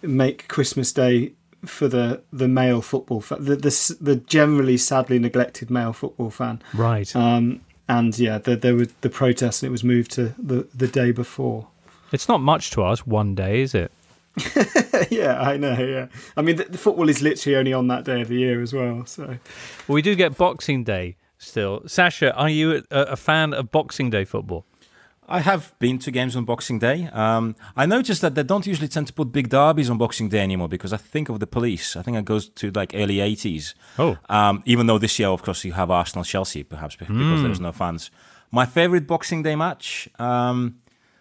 make Christmas Day for the the male football fan, the, the the generally sadly neglected male football fan. Right. Um, and yeah, the, there was the protests, and it was moved to the the day before. It's not much to us. One day, is it? yeah, I know. Yeah, I mean, the, the, football is literally only on that day of the year as well. So, well, we do get Boxing Day still. Sasha, are you a, a fan of Boxing Day football? I have been to games on Boxing Day. Um, I noticed that they don't usually tend to put big derbies on Boxing Day anymore because I think of the police. I think it goes to like early 80s. Oh. Um, even though this year, of course, you have Arsenal Chelsea, perhaps because mm. there's no fans. My favorite Boxing Day match, um,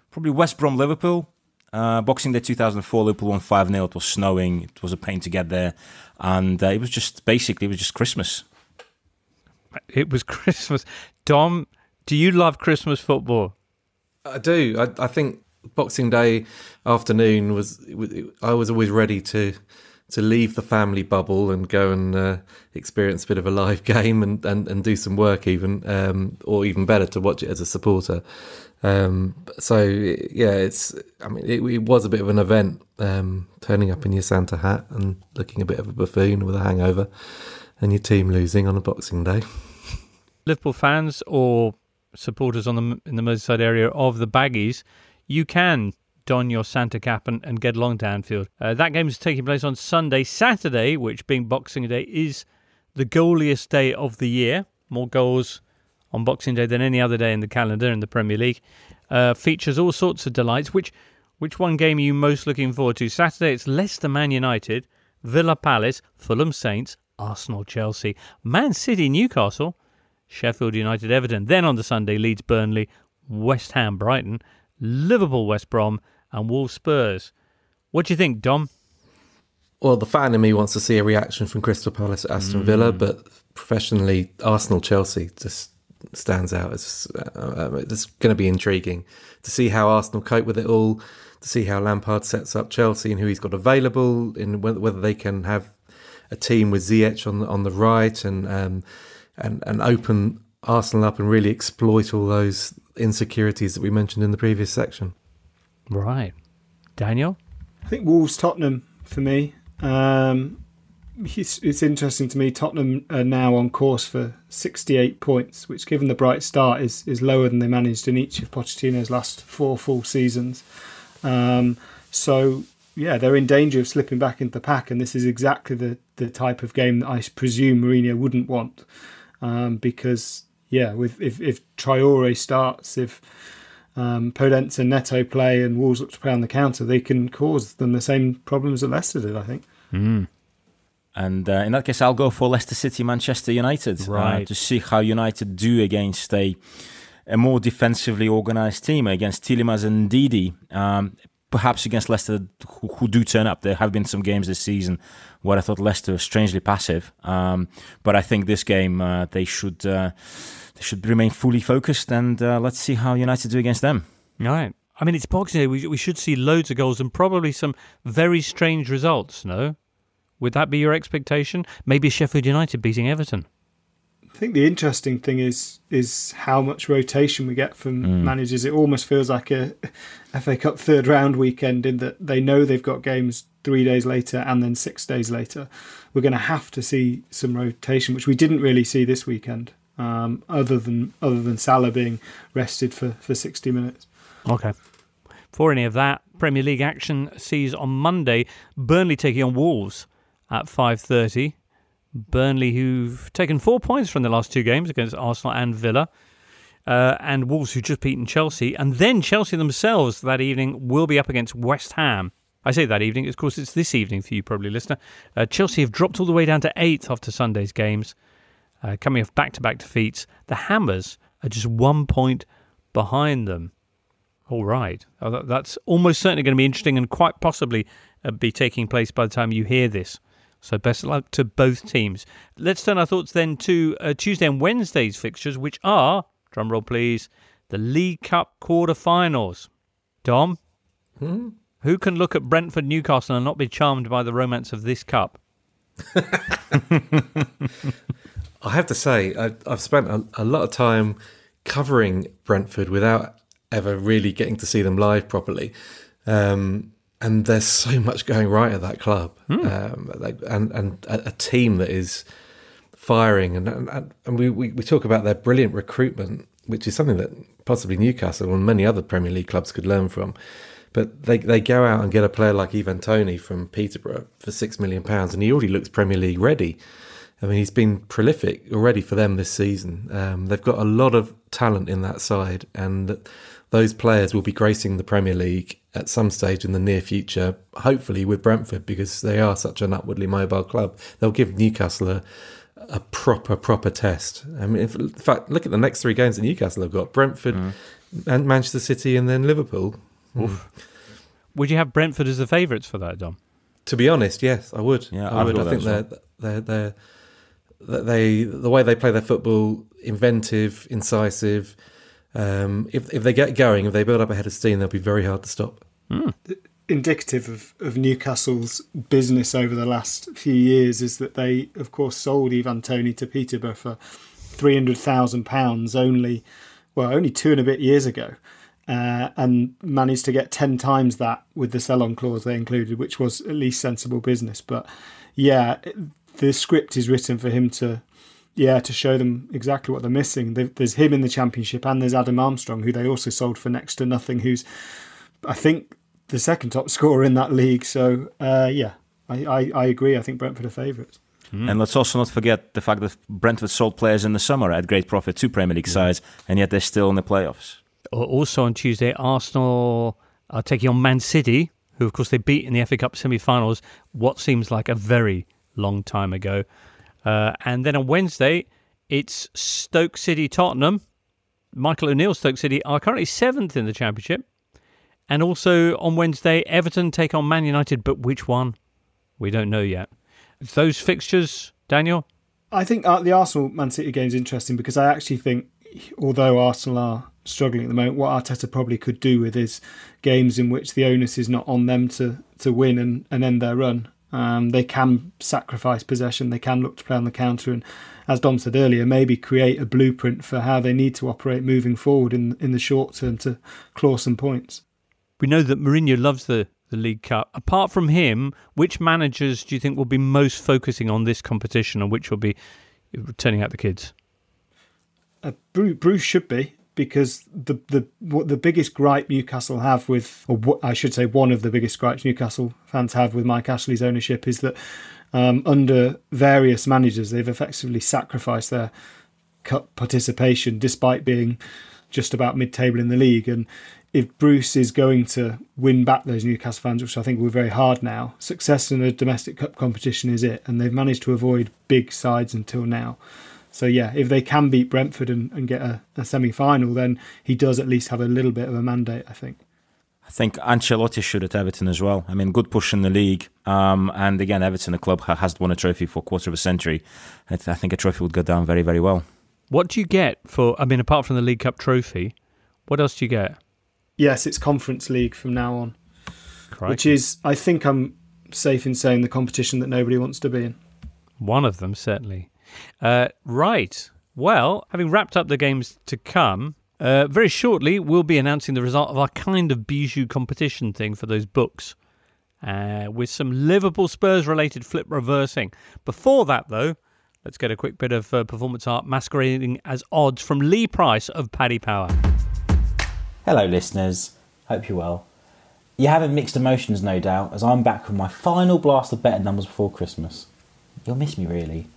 probably West Brom Liverpool. Uh, Boxing Day 2004, Liverpool won 5 0. It was snowing. It was a pain to get there. And uh, it was just basically, it was just Christmas. It was Christmas. Dom, do you love Christmas football? I do. I, I think Boxing Day afternoon was. I was always ready to to leave the family bubble and go and uh, experience a bit of a live game and, and, and do some work even um, or even better to watch it as a supporter um, so yeah it's i mean it, it, was a bit of an event um, turning up in your santa hat and looking a bit of a buffoon with a hangover and your team losing on a boxing day liverpool fans or supporters on the in the Merseyside area of the Baggies, you can don your Santa cap and, and get along to Anfield. Uh, that game is taking place on Sunday. Saturday, which being Boxing Day, is the goaliest day of the year. More goals on Boxing Day than any other day in the calendar in the Premier League. Uh, features all sorts of delights. Which which one game are you most looking forward to? Saturday, it's Leicester Man United, Villa Palace, Fulham Saints, Arsenal Chelsea, Man City Newcastle. Sheffield United Everton. Then on the Sunday, Leeds Burnley, West Ham Brighton, Liverpool West Brom, and Wolves Spurs. What do you think, Dom? Well, the fan in me wants to see a reaction from Crystal Palace at Aston mm. Villa, but professionally, Arsenal Chelsea just stands out. It's, uh, it's going to be intriguing to see how Arsenal cope with it all, to see how Lampard sets up Chelsea and who he's got available, and whether they can have a team with Ziyech on on the right and um, and, and open Arsenal up and really exploit all those insecurities that we mentioned in the previous section. Right. Daniel? I think Wolves Tottenham for me. Um, it's, it's, interesting to me. Tottenham are now on course for 68 points, which, given the bright start, is is lower than they managed in each of Pochettino's last four full seasons. Um, so yeah, they're in danger of slipping back into the pack, and this is exactly the the type of game that I presume Mourinho wouldn't want um, because yeah, with if if Traore starts, if um, Podence and Neto play and Wolves look to play on the counter, they can cause them the same problems that Leicester did. I think. Mm. And uh, in that case, I'll go for Leicester City, Manchester United, uh, right. uh, to see how United do against a a more defensively organised team against Tielemans and Ndidi. Um, perhaps against Leicester, who, who, do turn up. There have been some games this season where I thought Leicester was strangely passive, um, but I think this game uh, they should uh, they should remain fully focused, and uh, let's see how United do against them. All right. I mean, it's Boxing Day. We, we should see loads of goals and probably some very strange results. No, would that be your expectation? Maybe Sheffield United beating Everton. I think the interesting thing is is how much rotation we get from mm. managers. It almost feels like a FA Cup third round weekend in that they know they've got games three days later and then six days later. We're going to have to see some rotation, which we didn't really see this weekend, um, other than other than Salah being rested for, for sixty minutes. Okay. For any of that, Premier League action sees on Monday Burnley taking on Wolves at five thirty. Burnley, who've taken four points from the last two games against Arsenal and Villa. Uh, and Wolves, who just beaten Chelsea. And then Chelsea themselves that evening will be up against West Ham. I say that evening, of course, it's this evening for you, probably, listener. Uh, Chelsea have dropped all the way down to eighth after Sunday's games, uh, coming off back to back defeats. The Hammers are just one point behind them. All right. Oh, that's almost certainly going to be interesting and quite possibly uh, be taking place by the time you hear this. So best luck to both teams. Let's turn our thoughts then to uh, Tuesday and Wednesday's fixtures, which are, drumroll please, the League Cup quarter-finals. Dom, hmm? who can look at Brentford Newcastle and not be charmed by the romance of this cup? I have to say, I, have spent a, a lot of time covering Brentford without ever really getting to see them live properly. Um, and there's so much going right at that club, mm. um, like, and and a, a, team that is firing, and and, and we, we, we talk about their brilliant recruitment, which is something that possibly Newcastle and many other Premier League clubs could learn from. But they they go out and get a player like Ivan Toney from Peterborough for six million pounds, and he already looks Premier League ready. I mean, he's been prolific already for them this season. Um, they've got a lot of talent in that side, and those players will be gracing the Premier League at some stage in the near future, hopefully with Brentford, because they are such an upwardly mobile club. They'll give Newcastle a, a proper, proper test. I mean, if, in fact, look at the next three games that Newcastle have got Brentford mm. and Manchester City and then Liverpool. Mm. Would you have Brentford as the favourites for that, Dom? To be honest, yes, I would. Yeah, I would. I think they're, they're, they're, they're, they, the way they play their football, inventive, incisive, um, if if they get going, if they build up a head of steam, they'll be very hard to stop. Mm. Indicative of, of Newcastle's business over the last few years is that they, of course, sold Ivan Toney to Peterborough for three hundred thousand pounds only, well, only two and a bit years ago, uh, and managed to get ten times that with the sell-on clause they included, which was at least sensible business. But yeah, the script is written for him to yeah, to show them exactly what they're missing. There's him in the championship, and there's Adam Armstrong, who they also sold for next to nothing. Who's, I think, the second top scorer in that league. So uh, yeah, I, I, I, agree. I think Brentford are favourites. Mm. And let's also not forget the fact that Brentford sold players in the summer at great profit to Premier League sides, and yet they're still in the playoffs. Also on Tuesday, Arsenal are taking on Man City, who of course they beat in the FA Cup semi-finals. What seems like a very long time ago. Uh, and then on Wednesday, it's Stoke City Tottenham. Michael O'Neill Stoke City are currently seventh in the Championship. And also on Wednesday, Everton take on Man United, but which one? We don't know yet. Those fixtures, Daniel? I think uh, the Arsenal Man City game is interesting because I actually think, although Arsenal are struggling at the moment, what Arteta probably could do with is games in which the onus is not on them to, to win and, and end their run. Um, they can sacrifice possession. They can look to play on the counter, and as Dom said earlier, maybe create a blueprint for how they need to operate moving forward in in the short term to claw some points. We know that Mourinho loves the the League Cup. Apart from him, which managers do you think will be most focusing on this competition, and which will be turning out the kids? Uh, Bruce, Bruce should be because the the the biggest gripe Newcastle have with, or I should say, one of the biggest gripes Newcastle fans have with Mike Ashley's ownership is that um, under various managers they've effectively sacrificed their cup participation despite being just about mid-table in the league and if Bruce is going to win back those Newcastle fans, which I think will be very hard now, success in a domestic cup competition is it, and they've managed to avoid big sides until now. So yeah, if they can beat Brentford and, and get a, a semi final, then he does at least have a little bit of a mandate, I think. I think Ancelotti should at Everton as well. I mean, good push in the league. Um, and again, Everton, the club, has won a trophy for a quarter of a century. I think a trophy would go down very, very well. What do you get for, I mean, apart from the League Cup trophy, what else do you get? Yes, it's Conference League from now on. Crikey. Which is, I think I'm safe in saying, the competition that nobody wants to be in. One of them, certainly. Uh, right. Well, having wrapped up the games to come, uh, very shortly we'll be announcing the result of our kind of bijou competition thing for those books. Uh, with some Liverpool Spurs related flip reversing. Before that, though, let's get a quick bit of uh, performance art masquerading as odds from Lee Price of Paddy Power. Hello, listeners. Hope you're well. You're having mixed emotions, no doubt, as I'm back with my final blast of better numbers before Christmas. You'll miss me, really.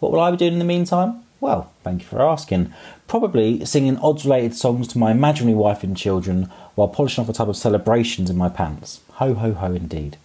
What will I be doing in the meantime? Well, thank you for asking. Probably singing odds related songs to my imaginary wife and children while polishing off a tub of celebrations in my pants. Ho, ho, ho, indeed.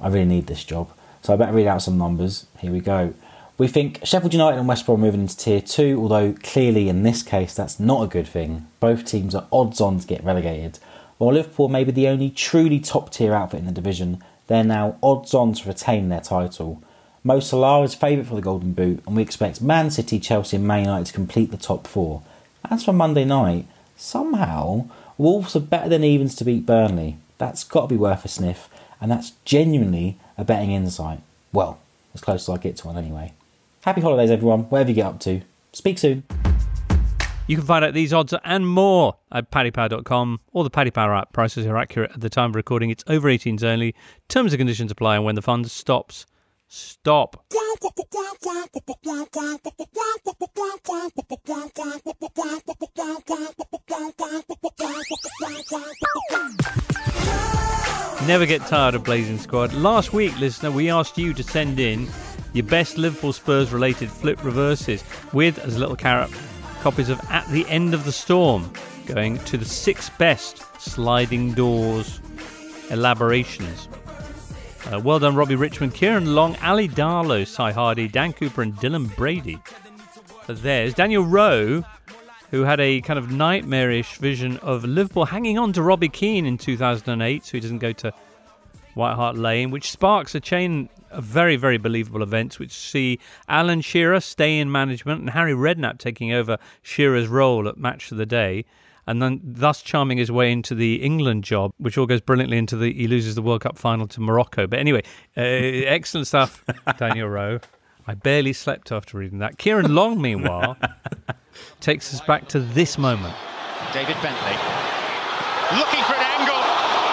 I really need this job, so I better read out some numbers. Here we go. We think Sheffield United and West Brom moving into Tier 2, although clearly in this case that's not a good thing. Both teams are odds on to get relegated. While Liverpool may be the only truly top tier outfit in the division, they're now odds on to retain their title. Mo Salah is favourite for the Golden Boot, and we expect Man City, Chelsea, and Man United to complete the top four. As for Monday night, somehow Wolves are better than evens to beat Burnley. That's got to be worth a sniff, and that's genuinely a betting insight. Well, as close as I get to one anyway. Happy holidays, everyone, wherever you get up to. Speak soon. You can find out these odds and more at paddypower.com or the Paddy Power app. Prices are accurate at the time of recording. It's over 18s only. Terms and conditions apply, and when the fund stops, Stop. Never get tired of Blazing Squad. Last week, listener, we asked you to send in your best Liverpool Spurs related flip reverses with, as a little carrot, copies of At the End of the Storm, going to the six best sliding doors elaborations. Uh, well done, Robbie Richmond, Kieran Long, Ali Darlow, Cy Hardy, Dan Cooper, and Dylan Brady. Theirs, Daniel Rowe, who had a kind of nightmarish vision of Liverpool hanging on to Robbie Keane in 2008, so he doesn't go to White Hart Lane, which sparks a chain of very, very believable events, which see Alan Shearer stay in management and Harry Redknapp taking over Shearer's role at Match of the Day and then thus charming his way into the England job, which all goes brilliantly into the he loses the World Cup final to Morocco. But anyway, uh, excellent stuff, Daniel Rowe. I barely slept after reading that. Kieran Long, meanwhile, takes us back to this moment. David Bentley looking for an angle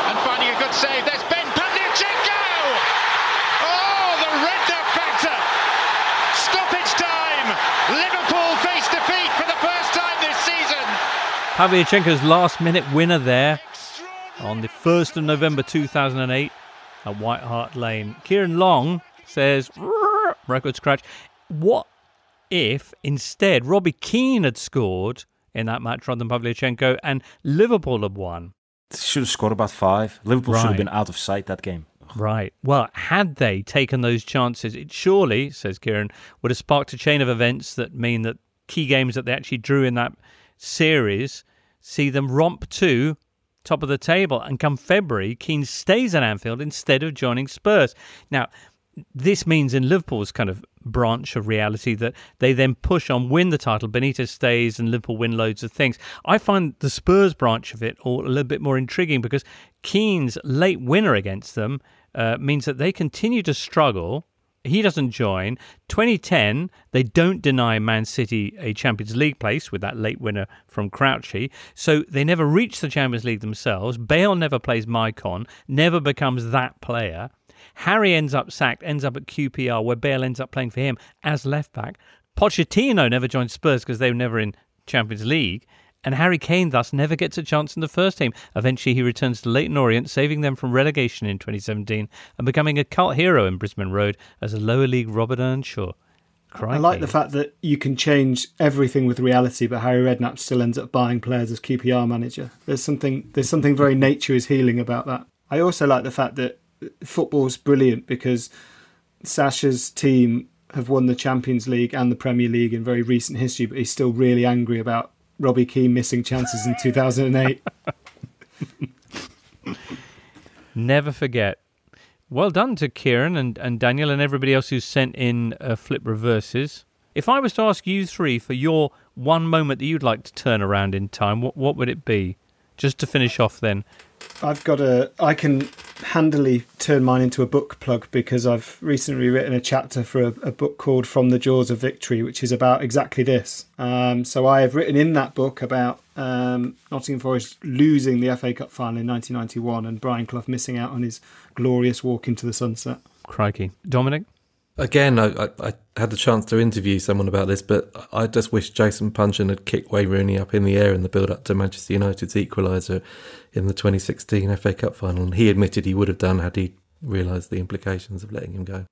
and finding a good save. There's Ben Pavlyuchenko! Oh, the Redknapp factor! Stoppage time! Liverpool face defeat for the first time this season. Pavlyuchenko's last minute winner there on the 1st of November 2008 at White Hart Lane. Kieran Long says, record scratch. What if instead Robbie Keane had scored in that match rather than Pavlyuchenko and Liverpool had won? Should have scored about five. Liverpool should have been out of sight that game. Right. Well, had they taken those chances, it surely, says Kieran, would have sparked a chain of events that mean that key games that they actually drew in that series see them romp to top of the table. And come February, Keane stays at Anfield instead of joining Spurs. Now, this means in Liverpool's kind of branch of reality that they then push on, win the title. Benitez stays and Liverpool win loads of things. I find the Spurs branch of it all a little bit more intriguing because Keane's late winner against them uh, means that they continue to struggle. He doesn't join. 2010, they don't deny Man City a Champions League place with that late winner from Crouchy. So they never reach the Champions League themselves. Bale never plays Maicon, never becomes that player. Harry ends up sacked, ends up at QPR, where Bale ends up playing for him as left back. Pochettino never joined Spurs because they were never in Champions League. And Harry Kane thus never gets a chance in the first team. Eventually, he returns to Leyton Orient, saving them from relegation in 2017 and becoming a cult hero in Brisbane Road as a lower league Robert Earnshaw. I like the fact that you can change everything with reality, but Harry Redknapp still ends up buying players as QPR manager. There's something there's something very nature is healing about that. I also like the fact that football's brilliant because Sasha's team have won the Champions League and the Premier League in very recent history, but he's still really angry about Robbie Keane missing chances in 2008. Never forget. Well done to Kieran and, and Daniel and everybody else who's sent in uh, flip reverses. If I was to ask you three for your one moment that you'd like to turn around in time, what, what would it be? Just to finish off then. I've got a. I can handily turn mine into a book plug because I've recently written a chapter for a, a book called From the Jaws of Victory, which is about exactly this. Um, so I have written in that book about um, Nottingham Forest losing the FA Cup final in 1991 and Brian Clough missing out on his glorious walk into the sunset. Crikey. Dominic? Again, I, I, I had the chance to interview someone about this, but I just wish Jason Puncheon had kicked Wayne Rooney up in the air in the build up to Manchester United's equaliser in the 2016 FA Cup final. And he admitted he would have done had he realised the implications of letting him go.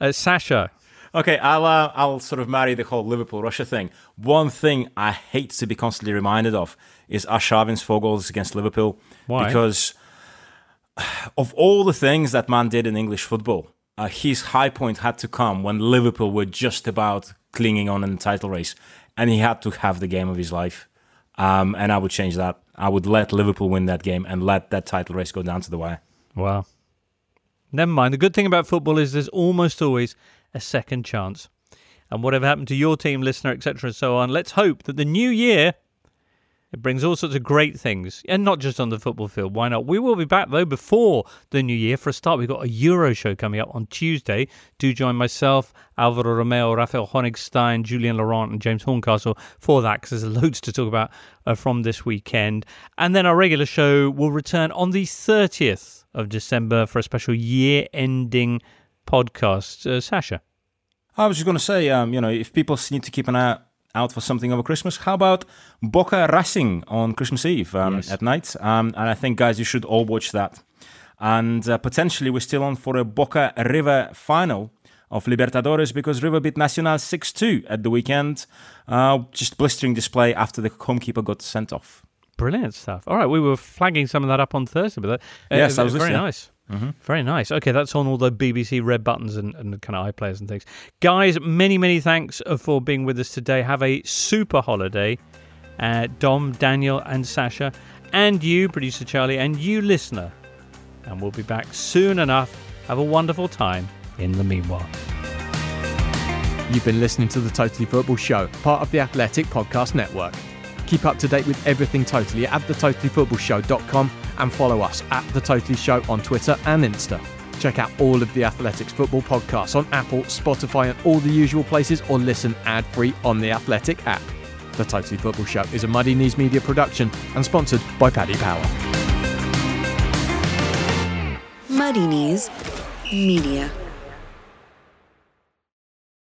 Uh, Sasha. Okay, I'll uh, I'll sort of marry the whole Liverpool Russia thing. One thing I hate to be constantly reminded of is Arshavin's four goals against Liverpool. Why? Because of all the things that man did in English football, uh, his high point had to come when Liverpool were just about clinging on in the title race, and he had to have the game of his life. Um, and I would change that. I would let Liverpool win that game and let that title race go down to the wire. Wow. Never mind. The good thing about football is there's almost always a second chance. And whatever happened to your team, listener, etc., and so on, let's hope that the new year it brings all sorts of great things, and not just on the football field. Why not? We will be back though before the new year. For a start, we've got a Euro show coming up on Tuesday. Do join myself, Alvaro Romeo, Raphael Honigstein, Julien Laurens, and James Horncastle for that because there's loads to talk about uh, from this weekend. And then our regular show will return on the 30th of December for a special year-ending podcast. Uh, Sasha. I was just going to say, um, you know, if people need to keep an eye out for something over Christmas, how about Boca Racing on Christmas Eve um, Yes. at night? Um, and I think, guys, you should all watch that. And uh, potentially we're still on for a Boca River final of Libertadores because River beat Nacional 6 2 at the weekend. Uh, just blistering display after the homekeeper got sent off. Brilliant stuff. All right, we were flagging some of that up on Thursday, but that, uh, Yes, that was very nice. Mm-hmm. Very nice. Okay, that's on all the BBC red buttons and, and kind of iPlayers and things. Guys, many, many thanks uh, for being with us today. Have a super holiday. Uh, Dom, Daniel, and Sasha, and you, producer Charlie, and you, listener. And we'll be back soon enough. Have a wonderful time in the meanwhile. You've been listening to the Totally Football Show, part of the Athletic Podcast Network. Keep up to date with everything Totally at thetotallyfootballshow.com and follow us at The Totally Show on Twitter and Insta. Check out all of the Athletics football podcasts on Apple, Spotify, and all the usual places, or listen ad free on the Athletic app. The Totally Football Show is a Muddy Knees Media production and sponsored by Paddy Power. Muddy Knees Media.